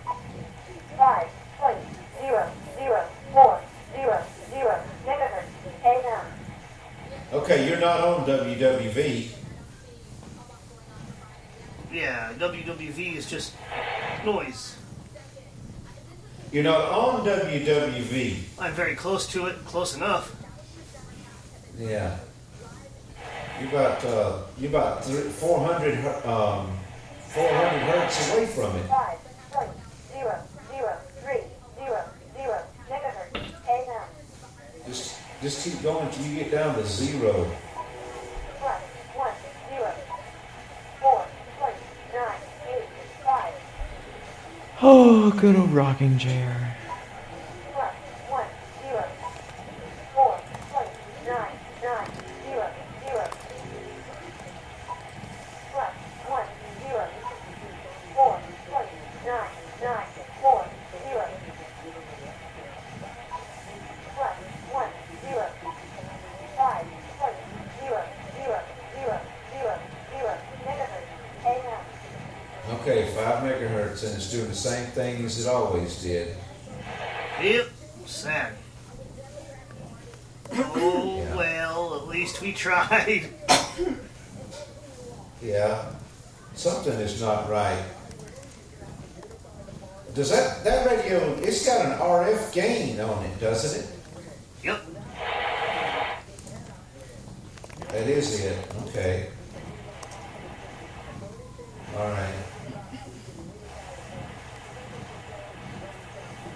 five point zero zero four zero zero megahertz AM. Okay, you're not on WWV. Yeah, WWV is just noise. You're not on WWV. I'm very close to it, close enough. Yeah. You're about, uh, you're about three, 400, um, 400 hertz away from it. Five point zero zero three zero zero megahertz AM. Just, just keep going till you get down to zero. Plus one zero four point nine eight five. Oh, good old rocking chair. Plus one zero four point nine nine zero zero. Plus one zero four point nine nine four zero. Plus one zero five point zero zero zero zero zero megahertz AM. Okay, 5 megahertz, and it's doing the same thing as it always did. Yep, sad. Oh, Yeah. well, at least we tried. Yeah, something is not right. Does that, that radio, it's got an RF gain on it, doesn't it? Yep. That is it, okay. All right.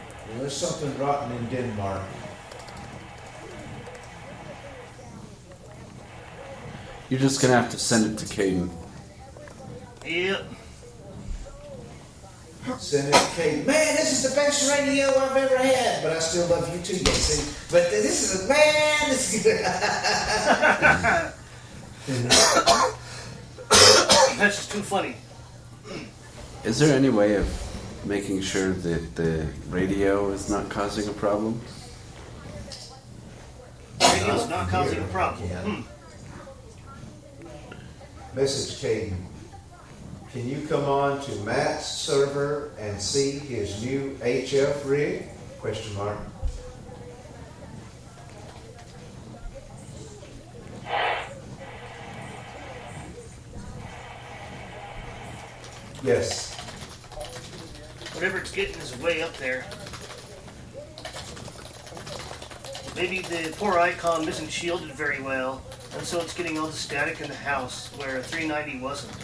Well, there's something rotten in Denmark. You're just gonna have to send it to Caden. Yep. Send it to Caden. Man, this is the best radio I've ever had. But I still love you too, you see. But this is, a man, this is That's just too funny. Is there any way of making sure that the radio is not causing a problem? Radio's not causing a problem. Yeah. Hmm. Message Caden. Can you come on to Matt's server and see his new HF rig? Question mark. Yes. Whatever it's getting is way up there. Maybe the poor ICOM isn't shielded very well, and so it's getting all the static in the house where a 390 wasn't.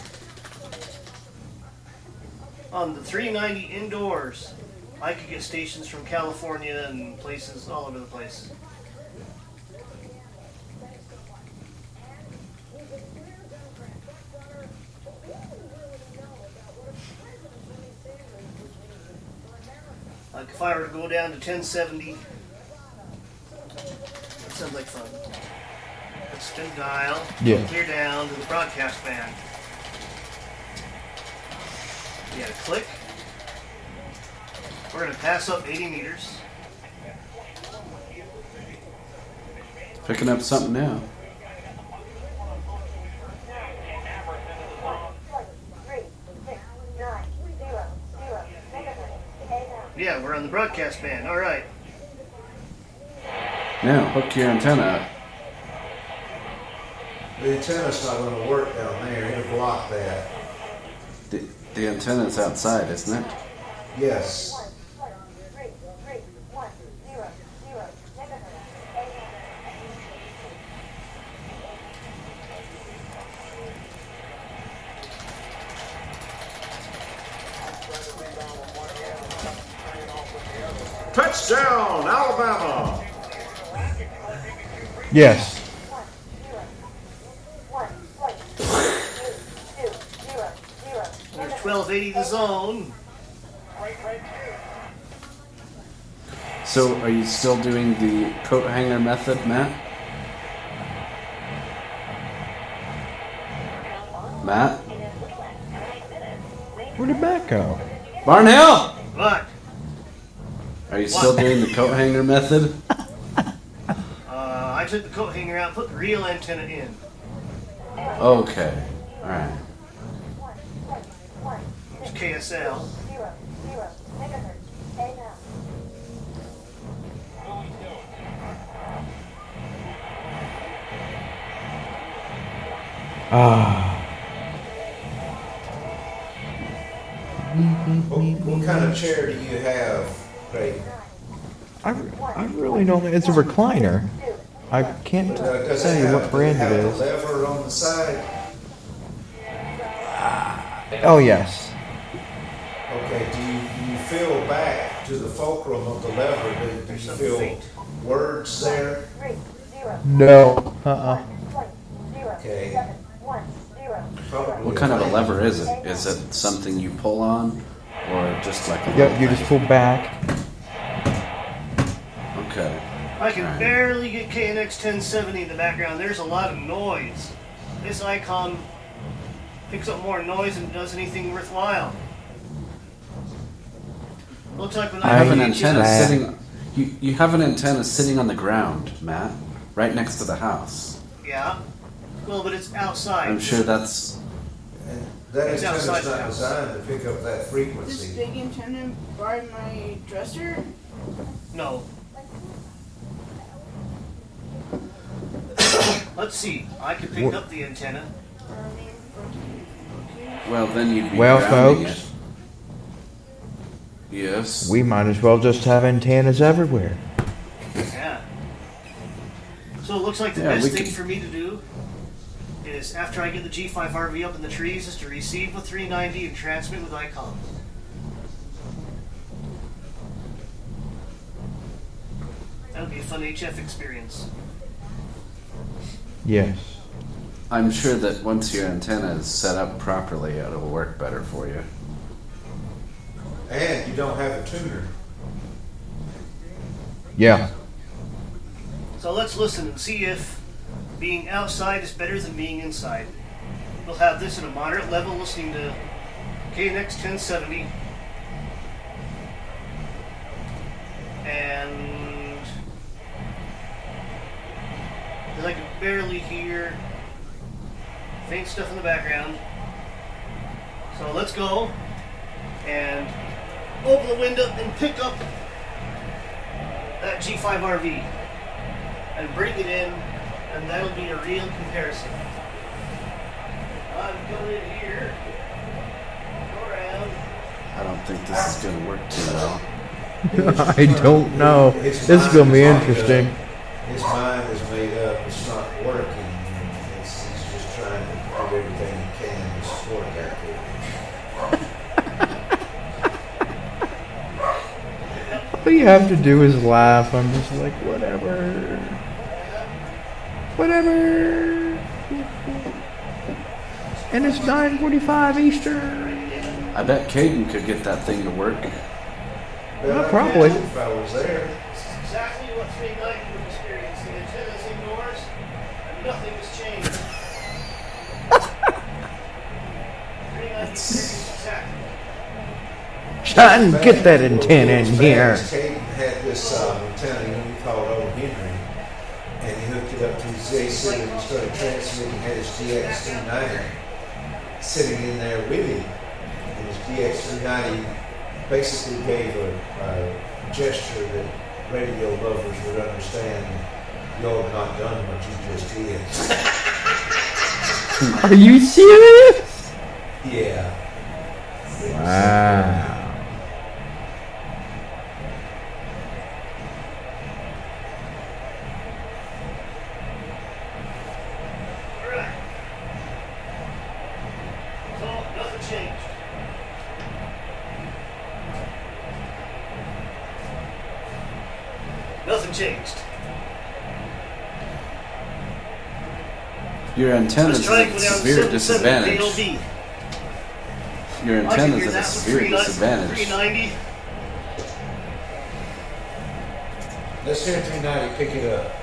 On the 390 indoors, I could get stations from California and places all over the place. Like if I were to go down to 1070, that sounds like fun. Let's spin dial, Yeah. clear down to the broadcast band. You gotta click. We're gonna pass up 80 meters. Picking up something now. Three, six, nine, zero, zero, megahertz. Stay down. Yeah, we're on the broadcast band. All right. Now, hook your antenna up. The antenna's not going to work down there. It'll block that. The, the antenna's outside, isn't it? Yes. Yes. One, point, two, two, zero, zero, There's 1280 the zone. So, are you still doing the coat hanger method, Matt? Matt? Where did Matt go? Barnhill! But Are you still doing the coat hanger method? Took the coat hanger out, put the real antenna in. Okay. Alright. It's KSL. zero, zero, megahertz. Stay down. Ah. What, what kind of chair do you have, Craig? I, I really don't think it's a recliner. I can't Uh, does tell it you have, what brand does it it have is. a lever on the side? Oh yes. Okay, do you, do you feel back to the fulcrum of the lever? Do, do you feel words there? Three, zero, No. Uh-uh. point, zero, Okay. seven, one, zero. Probably What kind of a lever is it? Is it something you pull on? Or just like a Yep, you just pull back. Okay. I can Right. barely get KNX 1070 in the background. There's a lot of noise. This ICOM picks up more noise than does anything worthwhile. Looks like when I I, have an antenna Matt. sitting. You, you have an antenna sitting on the ground, Matt, right next to the house. Yeah. Well, but it's outside. I'm sure that's. And that It's antenna's outside not house. designed to pick up that frequency. This frequency. big antenna by my dresser. No. Let's see. I could pick What- up the antenna. Well, then you'd be. Well, grounding folks. it. Yes. We might as well just have antennas everywhere. Yeah. So it looks like the Yeah, best we thing could- for me to do is after I get the G5RV up in the trees is to receive with 390 and transmit with ICOM. That would be a fun HF experience. Yes. I'm sure that once your antenna is set up properly, it'll work better for you. And you don't have a tuner. Yeah. So let's listen and see if being outside is better than being inside. We'll have this at a moderate level, listening to KNX 1070. And I can barely hear faint stuff in the background. So let's go and open the window and pick up that G5RV and bring it in, and that'll be a real comparison. I'm going in here, go around. I don't think this is going to work too well. I don't know. His This is gonna be mind is not interesting. All you have to do is laugh. I'm just like, whatever. Whatever. And it's 9:45 Eastern. I bet Caden could get that thing to work. Well, probably. If I was there, This is exactly what 390 would experience. The antennas ignores, and nothing has changed. 390 experience exactly. Son, get that antenna in here. Caden had this uh, antenna, you know, we call Old Henry, and he hooked it up to his AC and he started transmitting, had his GX290 sitting in there with him. And his GX290 basically gave a, a gesture that radio lovers would understand. Y'all have not done what you just did. Are you serious? Yeah. Wow. Your antenna's Let's at a severe disadvantage. Your I can antenna's at a severe disadvantage. 390. Let's hear 390 pick it up.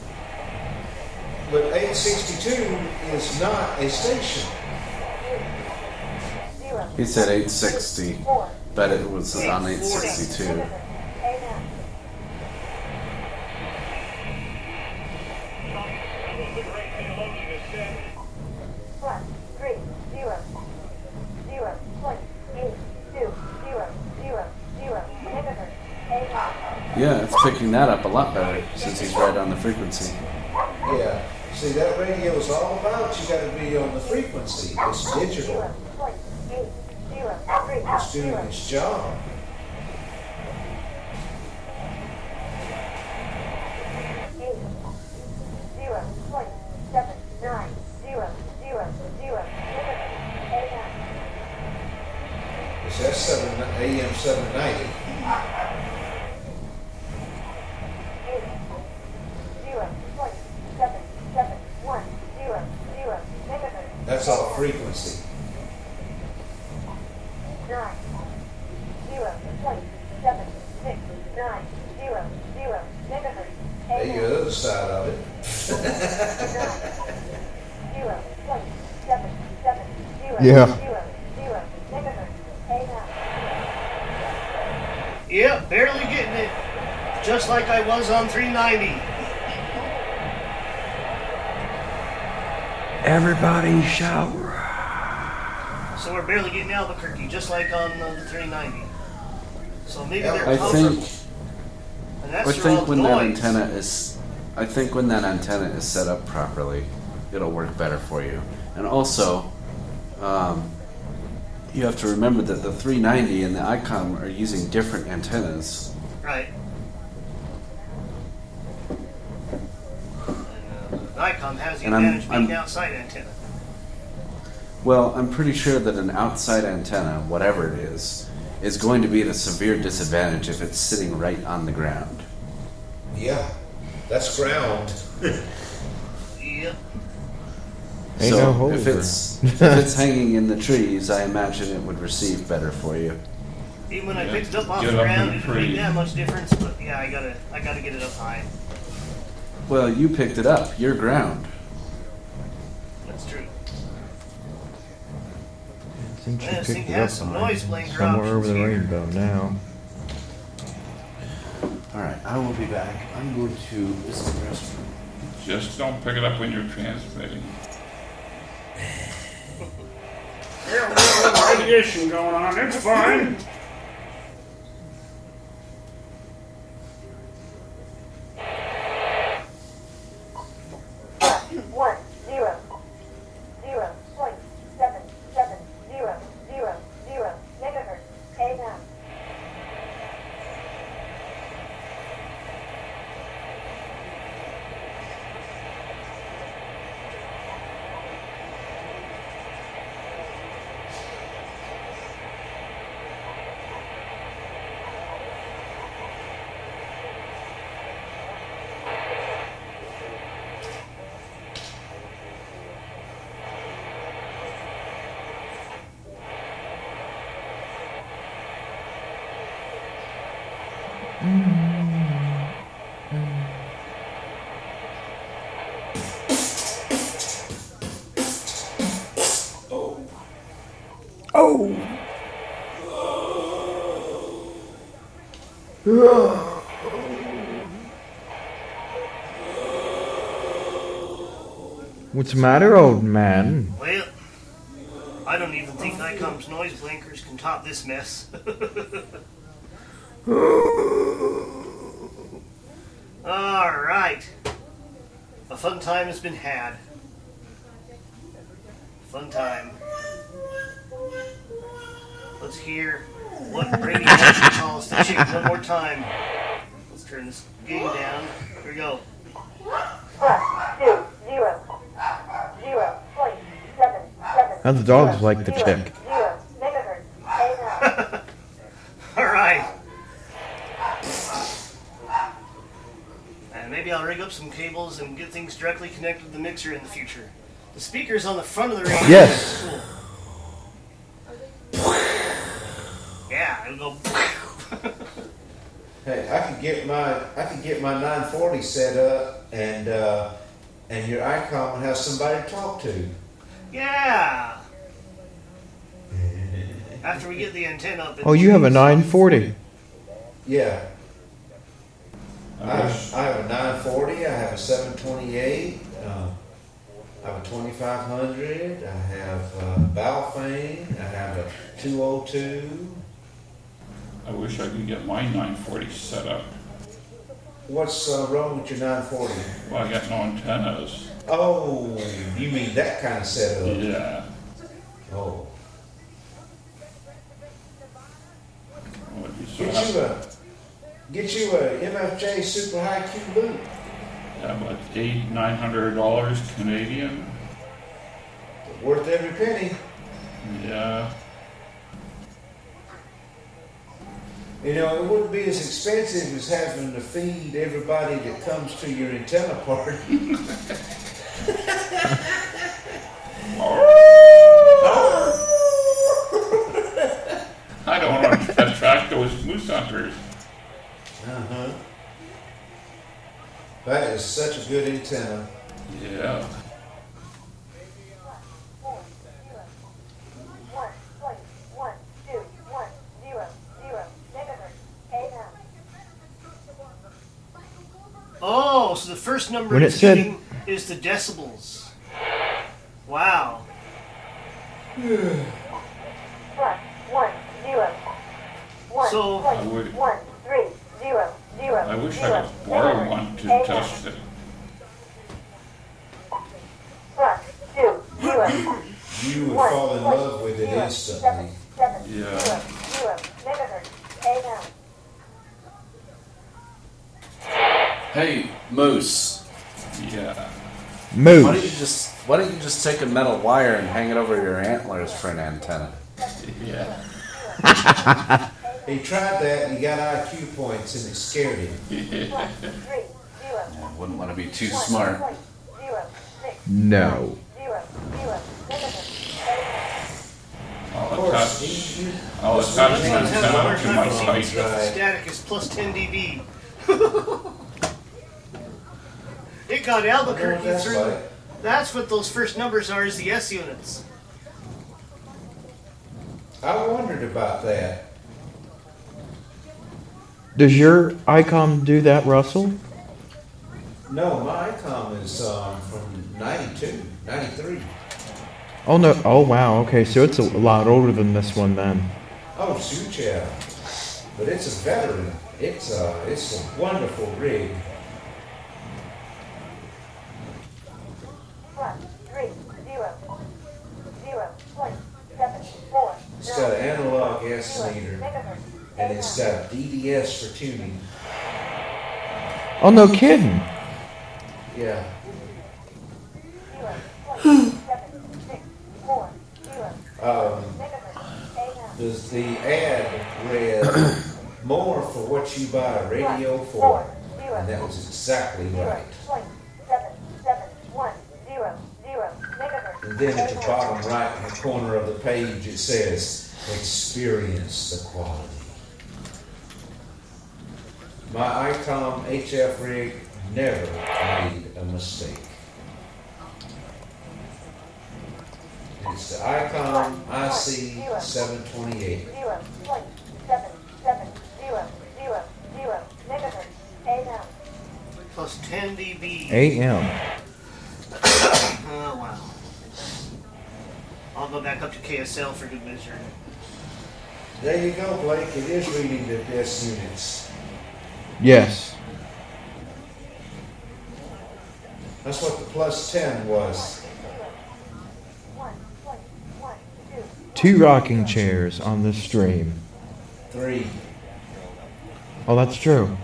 But 862 is not a station. He said 860, but it was on 862. AM. Plus, three, zero, zero, point, eight, two, zero, zero, zero, megahertz, AM. Yeah, it's picking that up a lot better since he's right on the frequency. Yeah. See, that radio is all about you got to be on the frequency. It's digital. Zero, point, eight, zero, three, It's doing its job. eight, zero, point, seven, nine, zero, zero, zero, megahertz, AM. It's that 7, AM 790. eight, zero, point, seven, seven, one, zero, zero, megahertz, That's all frequency. nine, zero, point, seven, six, nine, zero, zero, megahertz, There you go, the other side of it. zero, point, seven, seven, zero, Yeah. zero, zero, megahertz, AM. Yep, barely getting it. Just like I was on 390. Everybody shout. So we're barely getting Albuquerque, just like on uh, the 390. So maybe Yeah, they're I comfort- think And And that's I think old when that noise. antenna is, I think when that antenna is set up properly, it'll work better for you. And also, um, you have to remember that the 390 and the ICOM are using different antennas. Right. And, uh, Nikon has the And I'm- being I'm- outside antenna. Well, I'm pretty sure that an outside antenna, whatever it is, is going to be at a severe disadvantage if it's sitting right on the ground. Yeah, that's ground. yeah. Ain't so no holes if it's if it's hanging in the trees, I imagine it would receive better for you. Even when I Yeah, picked it up off get the up ground, the it didn't make that much difference. But yeah, I gotta, I gotta get it up high. Well, you picked it up. You're ground. That's true. Since you Yeah, this thing picked it up some noise blanker somewhere over the here. rainbow now. All right, I will be back. I'm going to visit the restroom. Just don't pick it up when you're transmitting. Yeah, we got a radiation going on. It's fine. What's the matter, old man? Well, I don't even think ICOM's noise blankers can top this mess. All right. A fun time has been had. Fun time. Let's hear what radiation calls the chick one more time. Let's turn this game down. Here we go. Plus, two, zero, zero, point, seven, seven. How the dogs zero, like the zero, chick. Zero, megahertz, All right. And maybe I'll rig up some cables and get things directly connected to the mixer in the future. The speakers on the front of the radio. Yes. Cool. Yeah, it'll go. Hey, I could get my I could get my 940 set up, and uh, and your ICOM would have somebody to talk to. yeah. After we get the antenna up. Oh, you have a 940. Yeah, I I have, a 940. I have a 728. Uh, I have a 2500. I have uh, Baofeng. I have a 202. I wish I could get my 940 set up. What's uh, wrong with your 940? Well, I got no antennas. Oh, you mean that kind of setup? Yeah. Oh, Would be so get you a get you a MFJ Super High Q Loop. Yeah, but eight, nine hundred dollars Canadian. Worth every penny. Yeah. You know, it wouldn't be as expensive as having to feed everybody that comes to your antenna party. I don't want to attract those moose hunters. Uh-huh. That is such a good antenna. Yeah. One, point, one, two, one, zero, zero, megahertz, AM. Oh, so the first number When it it's said- is the decibels. Wow. Plus, one, zero, one, So- point, I would- one, three, zero, zero, zero, I wish zero, I could borrow megahertz. one to AM. test it. Plus two, zero, You would one, fall in point love with it zero, instantly. seven, seven, Yeah. zero, zero, megahertz. AM. Hey, Moose. Yeah. Moose. Why don't you just Why don't you just take a metal wire and hang it over your antlers for an antenna? Yeah. He tried that and he got IQ points and it scared him. Plus three, zero, Yeah, wouldn't want to be too smart. point zero, six, No. zero, zero, megahertz. AM. I'll Of course, attach, I'll attach one an has Have a hard antenna to my receiving site. stuff. Right. Static is plus 10 dB. it got I know what Albuquerque that's through. like. That's what those first numbers are, is the S units. I wondered about that. Does your ICOM do that, Russell? No, my ICOM is um, from 92, 93. Oh no. Oh wow. Okay, so it's a lot older than this one then. Oh, shoot, yeah. But it's a veteran. It's a, it's a wonderful rig. Plus three, zero, zero, point seven, four, It's got an analog zero, S meter and it's got DDS for tuning. Oh no, kidding. Yeah. Zero, point seven, six, four, zero, Um, does the ad read more for what you buy a radio for? And that was exactly right. Point seven, seven, one, zero, zero, megahertz. And then at the bottom right hand corner of the page, it says, experience the quality. My ICOM HF rig never made a mistake. It's the ICOM IC 728. Zero, point seven, seven, zero, zero, zero, megahertz. AM. Plus 10 dB. AM. Oh, wow. I'll go back up to KSL for good measure. There you go, Blake. It is reading the desk units. Yes. That's what the plus 10 was. One, point one, two. Two rocking chairs on the stream. Three. Oh, that's true.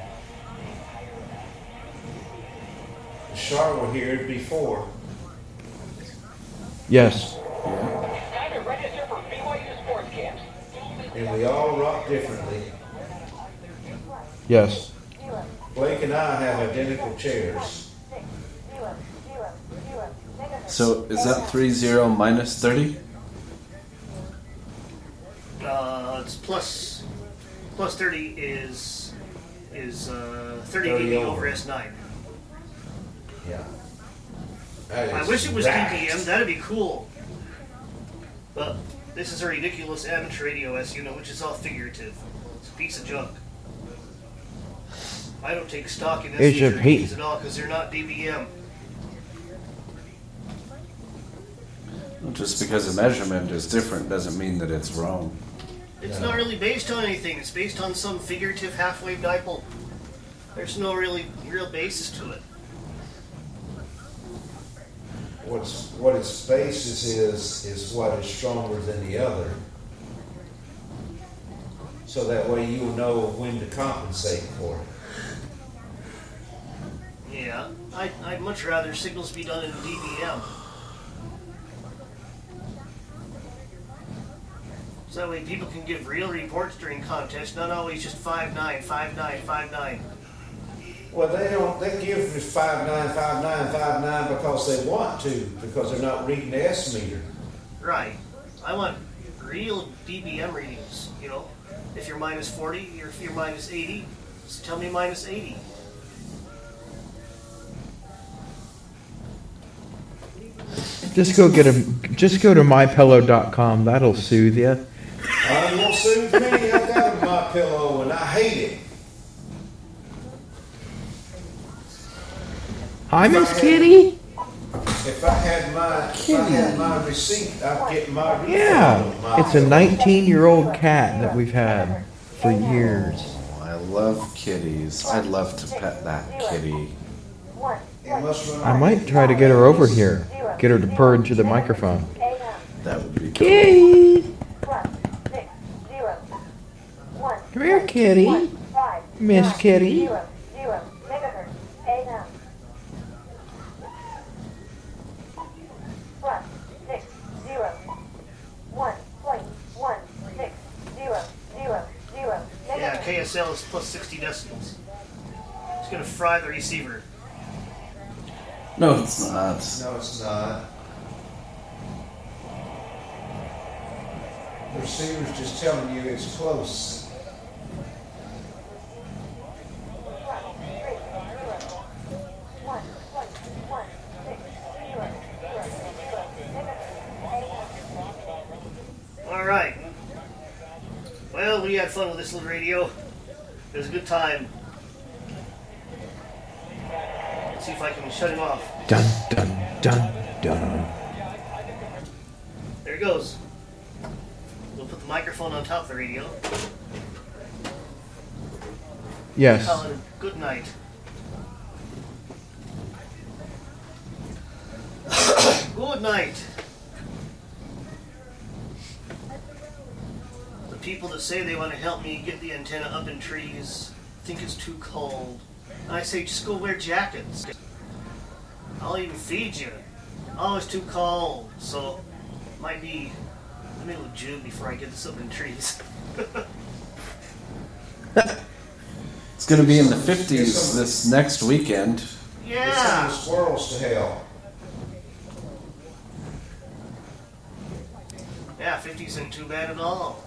Char were here before. Yes. Time And we all rock differently. Yes. Blake and I have identical chairs. So is that three zero minus thirty? Uh, it's plus plus 30 is is uh, 30 30 dB over. over S9. Yeah. I wish it was right. DBM. That'd be cool. But this is a ridiculous amateur radio S unit, which is all figurative. It's a piece of junk. I don't take stock in It's a S pe- units at all because they're not DBM. Just because a measurement is different doesn't mean that it's wrong. It's Yeah. not really based on anything. It's based on some figurative half-wave dipole. There's no really real basis to it. What's, what its basis is, is what is stronger than the other. So that way you'll know when to compensate for it. Yeah, I, I'd much rather signals be done in DBM. So that way people can give real reports during contests, not always just 5 9, 5 9, 5 9. Well, they don't, they give us five nine, five nine, five nine because they want to, because they're not reading the S meter. Right. I want real DBM readings, you know. If you're minus 40, or if you're minus 80, just tell me minus 80. Just go get a. Just go to mypillow.com. That'll soothe you. Uh, it won't soothe me. I got a my pillow and I hate it. Hi, Miss Kitty. If I had my, if I had my receipt, I'd get my refund. Yeah, my it's a 19-year-old cat that we've had for years. I love kitties. I'd love to pet that kitty. It must run. I might try to get her over here. Get her to purr into the microphone. That would be cool. Kitty! Plus six zero. Come here, kitty. Miss Kitty. Zero. Zero. Megahertz. AM. Plus six zero. One point one six zero zero zero. Yeah, Megahertz. KSL is plus 60 decibels. It's gonna fry the receiver. No, it's not. No, it's not. The receiver's just telling you it's close. Plus three Well, we had fun with this little radio. It was a good time. Let's see if I can shut him off. Dun dun dun dun. There he goes. We'll put the microphone on top of the radio. Yes. A good night. good night. People that say they want to help me get the antenna up in trees think it's too cold. And I say just go wear jackets. I'll even feed you. Oh, it's too cold, so might be the middle of June before I get this up in trees. It's going to be in the 50s this next weekend. Get some yeah. of squirrels to hell. Yeah, 50 isn't too bad at all.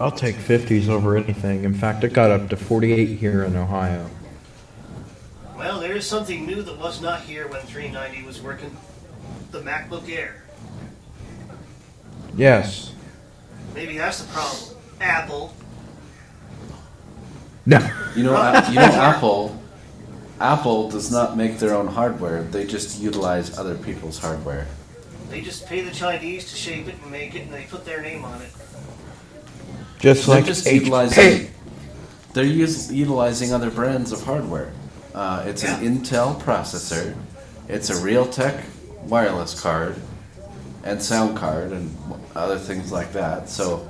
I'll take 50s over anything. In fact, it got up to 48 here in Ohio. Well, there is something new that was not here when 390 was working. The MacBook Air. Yes. Maybe that's the problem. Apple. No. You know, A- you know, Apple. Apple does not make their own hardware. They just utilize other people's hardware. They just pay the Chinese to shape it and make it, and they put their name on it. Just They're like just HP. utilizing. They're us- utilizing other brands of hardware. Uh, it's an Intel processor. It's a Realtek wireless card and sound card and other things like that. So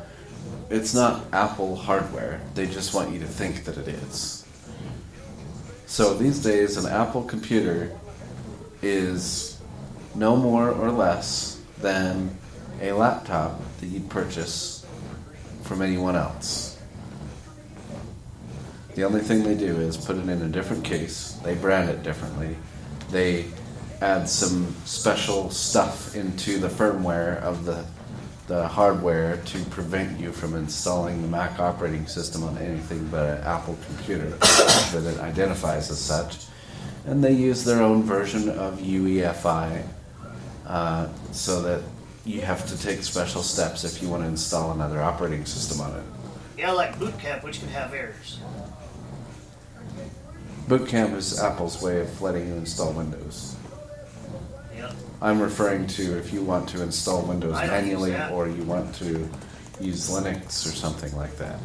it's not Apple hardware. They just want you to think that it is. So these days, an Apple computer is no more or less than a laptop that you'd purchase from anyone else. The only thing they do is put it in a different case. They brand it differently. They add some special stuff into the firmware of the the hardware to prevent you from installing the Mac operating system on anything but an Apple computer that it identifies as such. And they use their own version of UEFI uh, so that you have to take special steps if you want to install another operating system on it. Yeah, like Boot Camp, which can have errors. Boot Camp is Apple's way of letting you install Windows. Yeah. I'm referring to if you want to install Windows manually or you want to use Linux or something like that.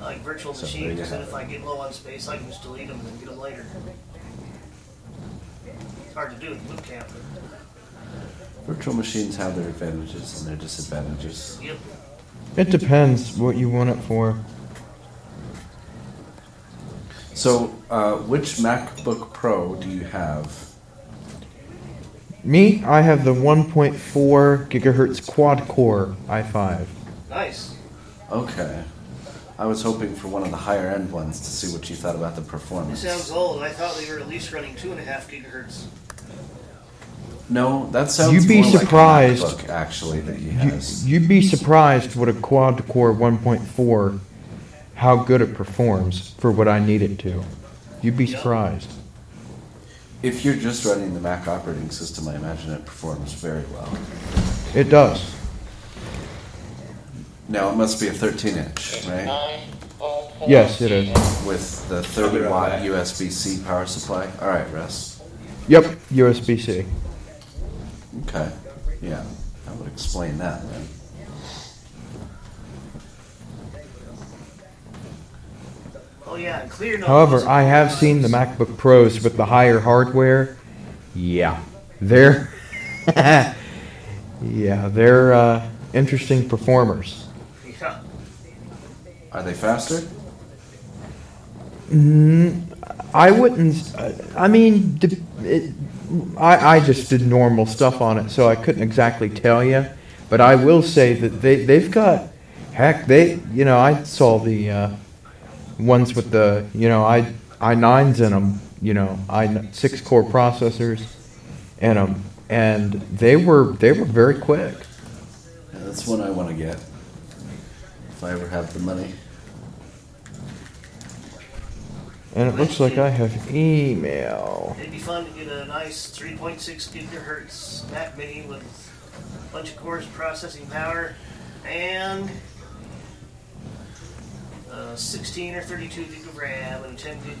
I like virtual So machines, and if I get low on space, I can just delete them and get them later. It's hard to do with Boot Camp. Virtual machines have their advantages and their disadvantages. Yep. It depends what you want it for. So, uh, which MacBook Pro do you have? Me, I have the 1.4 gigahertz quad core i5. Nice. Okay. I was hoping for one of the higher end ones to see what you thought about the performance. It performance. sounds old. I thought they were at least running two and a half gigahertz. No, that sounds You'd be more surprised. like a MacBook, actually that he You, has. you'd be surprised what a quad core 1.4, how good it performs for what I need it to. You'd be surprised. If you're just running the Mac operating system, I imagine it performs very well. It does. Now it must be a 13 inch, right? Yes, it is. With the 30 watt USB C power supply. All right, Russ. Yep, USB C. Okay. Yeah, that would explain that then. Oh, yeah, clear However, I have seen the MacBook Pros with the higher hardware. Yeah, they're yeah they're uh, interesting performers. Are they faster? Mm, I wouldn't. Uh, I mean, it, I I just did normal stuff on it, so I couldn't exactly tell you. But I will say that they they've got heck they you know I saw the uh, ones with the you know i i nines in them you know i six core processors in them and they were they were very quick. Yeah, that's one I want to get. If I ever have the money. And it looks like I have email. It'd be fun to get a nice 3.6 gigahertz Mac Mini with a bunch of cores, processing power, and uh, 16 or 32 gig of RAM and a 10 gig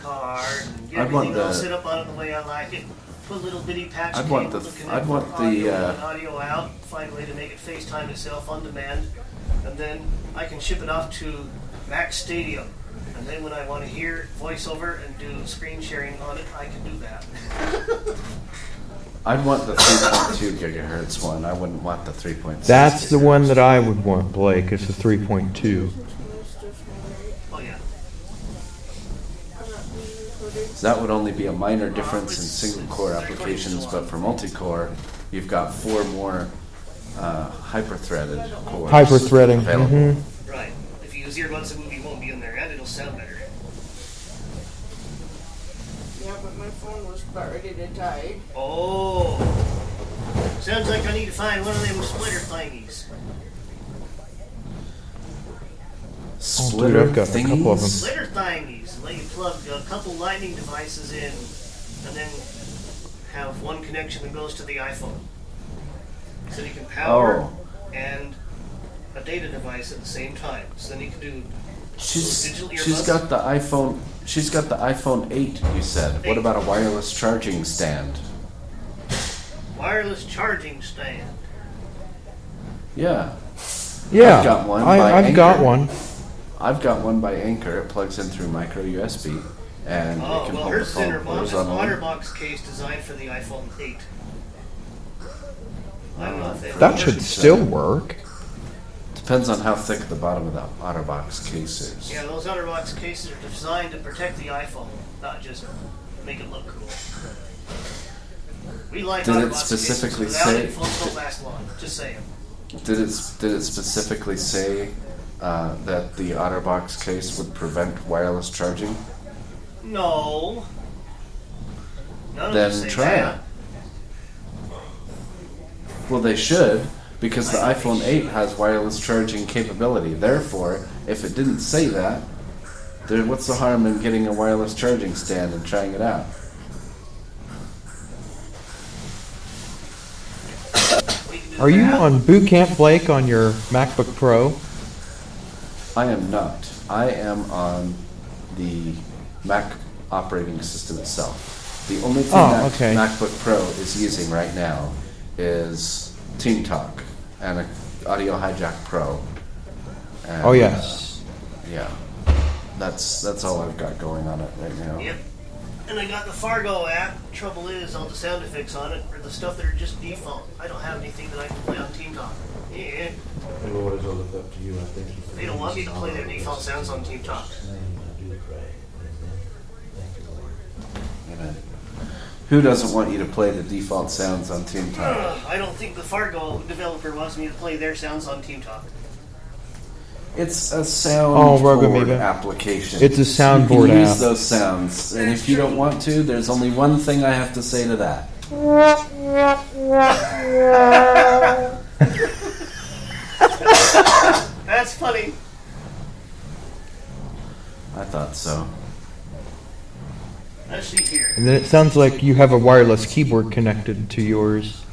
card, and get I'd want everything all the- set up on it the way I like it. Put a little bitty patch I'd cable want the- to connect I'd want the, audio uh, in, audio out. Find a way to make it FaceTime itself on demand, and then I can ship it off to Mac Stadium. And then when I want to hear voiceover and do screen sharing on it, I can do that. I'd want the 3.2 gigahertz one. I wouldn't want the 3.6. That's the one that I would want, Blake. It's a 3.2. Oh yeah. So that would only be a minor difference in single core applications, but for multi core, you've got four more uh, hyper threaded cores. Hyper-threading, available. mhm. Right. If you use earbuds, the movie won't be in there, and it'll sound better. Yeah, but my phone was about ready to die. Oh. Sounds like I need to find one of them splitter thingies. Splitter I've got a couple of them. Splitter thingies. Let you plug a couple lightning devices in, and then have one connection that goes to the iPhone. So you can power oh. and a data device at the same time. So then you can do She's, digital she's earbuds. got the iPhone. She's got the iPhone 8. You said. What about a wireless charging stand? wireless charging stand. Yeah. Yeah, I've got one. I- by I've got Anker. one. I've got one by Anker. It plugs in through micro USB, and it Oh, can well, hold the hers is in her phone mom's horizontally. OtterBox case designed for the iPhone 8. I don't know if they That should still work. Depends on how thick the bottom of the OtterBox case is. Yeah, those OtterBox cases are designed to protect the iPhone, not just make it look cool. We like Did it OtterBox specifically cases. Without say- it, phones don't last long. Just saying. Did it did it specifically say uh, that the OtterBox case would prevent wireless charging? No. None of Then try that. it. Well, they should because the iPhone 8 has wireless charging capability. Therefore, if it didn't say that, there, what's the harm in getting a wireless charging stand and trying it out? Are you on Boot Camp Blake on your MacBook Pro? I am not. I am on the Mac operating system itself. The only thing Oh, that okay. MacBook Pro is using right now is Team Talk and a Audio Hijack Pro. And, Oh, yes. uh, yeah. That's that's all I've got going on it right now. Yep. And I got the Farrago app. Trouble is, all the sound effects on it are the stuff that are just default. I don't have anything that I can play on Team Talk. Yeah. And Lord, as I look up to you, I thank you for They don't want me to play their default sounds on Team Talk. Amen. Who doesn't want you to play the default sounds on Team Talk? Ugh, I don't think the Farrago developer wants me to play their sounds on Team Talk. It's a sound Oh, Rogue board Amoeba. application. It's a soundboard You can use app. those sounds, and if you don't want to, there's only one thing I have to say to that. That's funny. I thought so. Let's see here. And then it sounds like you have a wireless keyboard connected to yours.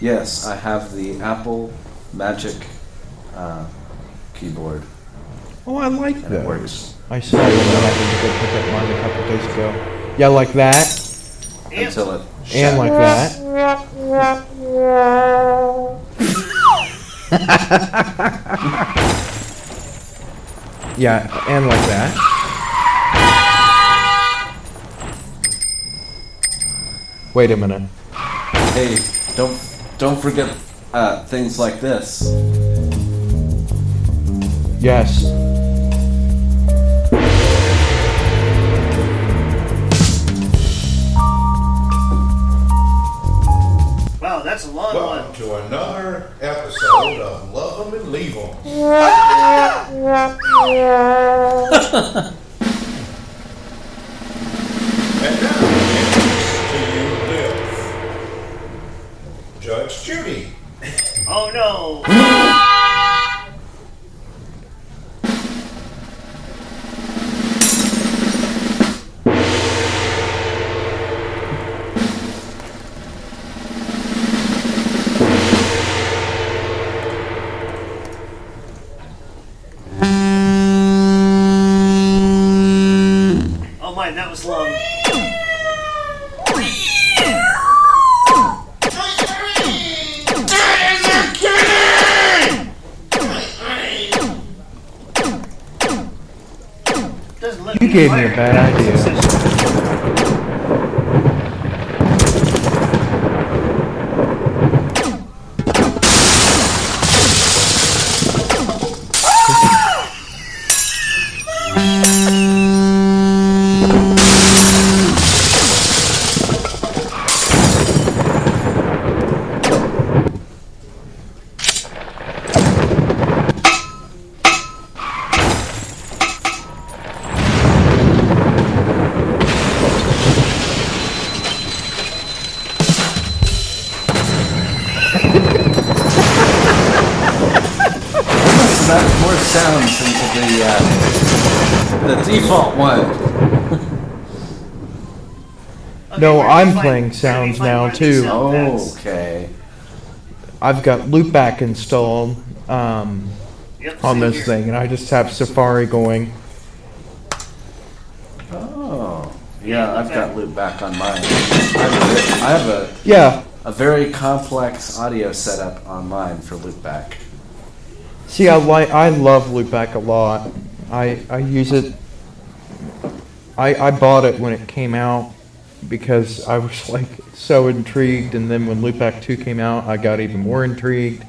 Yes, I have the Apple Magic uh, keyboard. Oh, I like And it works. I saw one and I went to go pick up mine a couple days ago. Yeah, like that. Until it And like that. Yeah, and like that. Wait a minute. Hey, don't don't forget uh, things like this. Yes. Wow, that's a long Welcome one. to another episode of Love 'em and Leave 'em. Oh no. Oh my, that was long. You gave me a bad idea. No, where do I'm find- playing where sounds find now, one of too. these sound pads? Okay. I've got loopback installed um, Yep, on same this here. thing, and I just have Safari going. Oh. Yeah, I've got loop back on mine. I have a, I have a, Yeah. a very complex audio setup on mine for loopback. See, I like, I love loopback a lot. I I use it. I I bought it when it came out because I was like so intrigued, and then when loopback two came out, I got even more intrigued.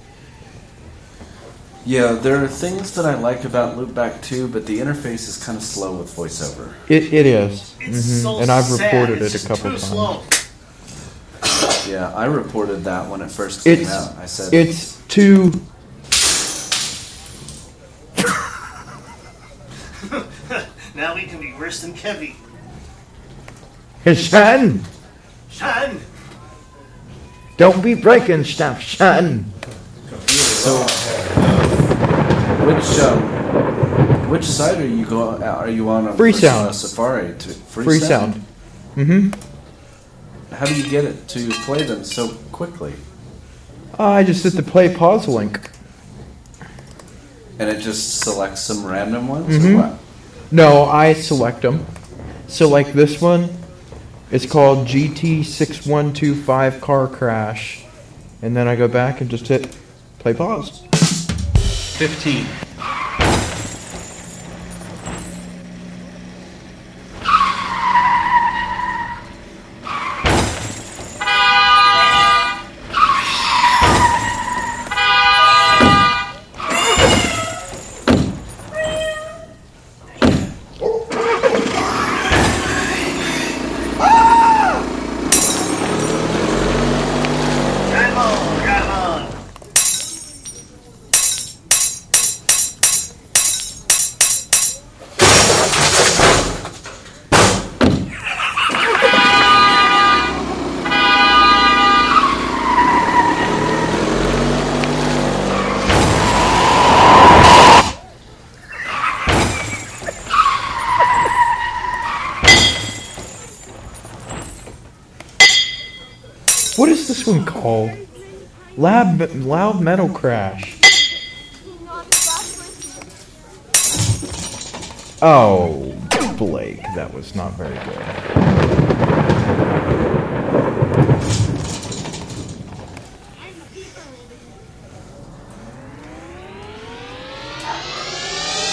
Yeah, there are things that I like about loopback 2, but the interface is kind of slow with voiceover. It it is, It's Mhm. so and I've sad. reported It's it a just couple too times. slow. Yeah, I reported that when it first came It's out. I said it's too. now we can be worse than Kevy. Son, Sean! don't be breaking stuff, son. So, which um, which site are you go? Are you on? A, Free sound. uh, Safari to free, Free sound. Mm-hmm. How do you get it to play them so quickly? I just hit the play pause link. And it just selects some random ones, Mhm. or what? No, I select them. So like this one, it's called GT6125 Car Crash. And then I go back and just hit play pause. 15. Loud Metal Crash. Oh, Blake, that was not very good.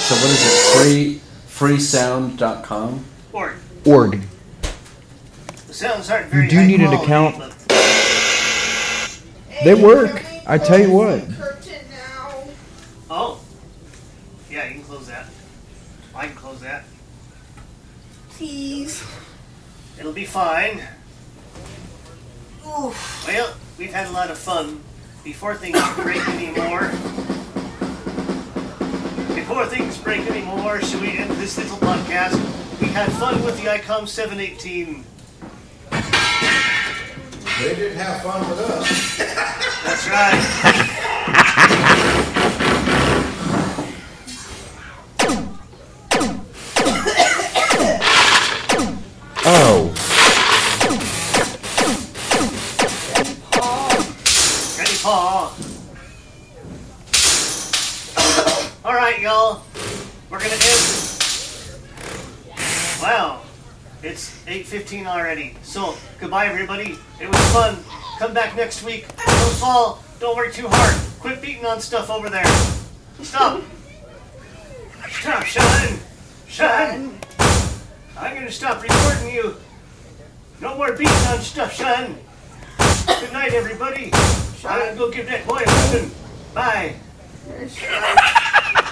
So what is it? Free freesound.com. Or Org. the sounds aren't very You do high need an account. They work. I tell you what. Curtain now. Oh. Yeah, you can close that. I can close that. Please. It'll be fine. Oof. Well, we've had a lot of fun. Before things break anymore. Before things break anymore, should we end this little podcast? We had fun with the ICOM 718. They didn't have fun with us. That's right. Oh. Ready, Paul? All right, y'all. We're gonna end. Wow, it's 8:15 already. So goodbye, everybody. It was fun. Come back next week. Don't fall. Don't work too hard. Quit beating on stuff over there. Stop. Stop, Sean. Sean. I'm gonna stop recording you. No more beating on stuff, Sean. Good night, everybody. I'm gonna go give that boy a weapon. Bye.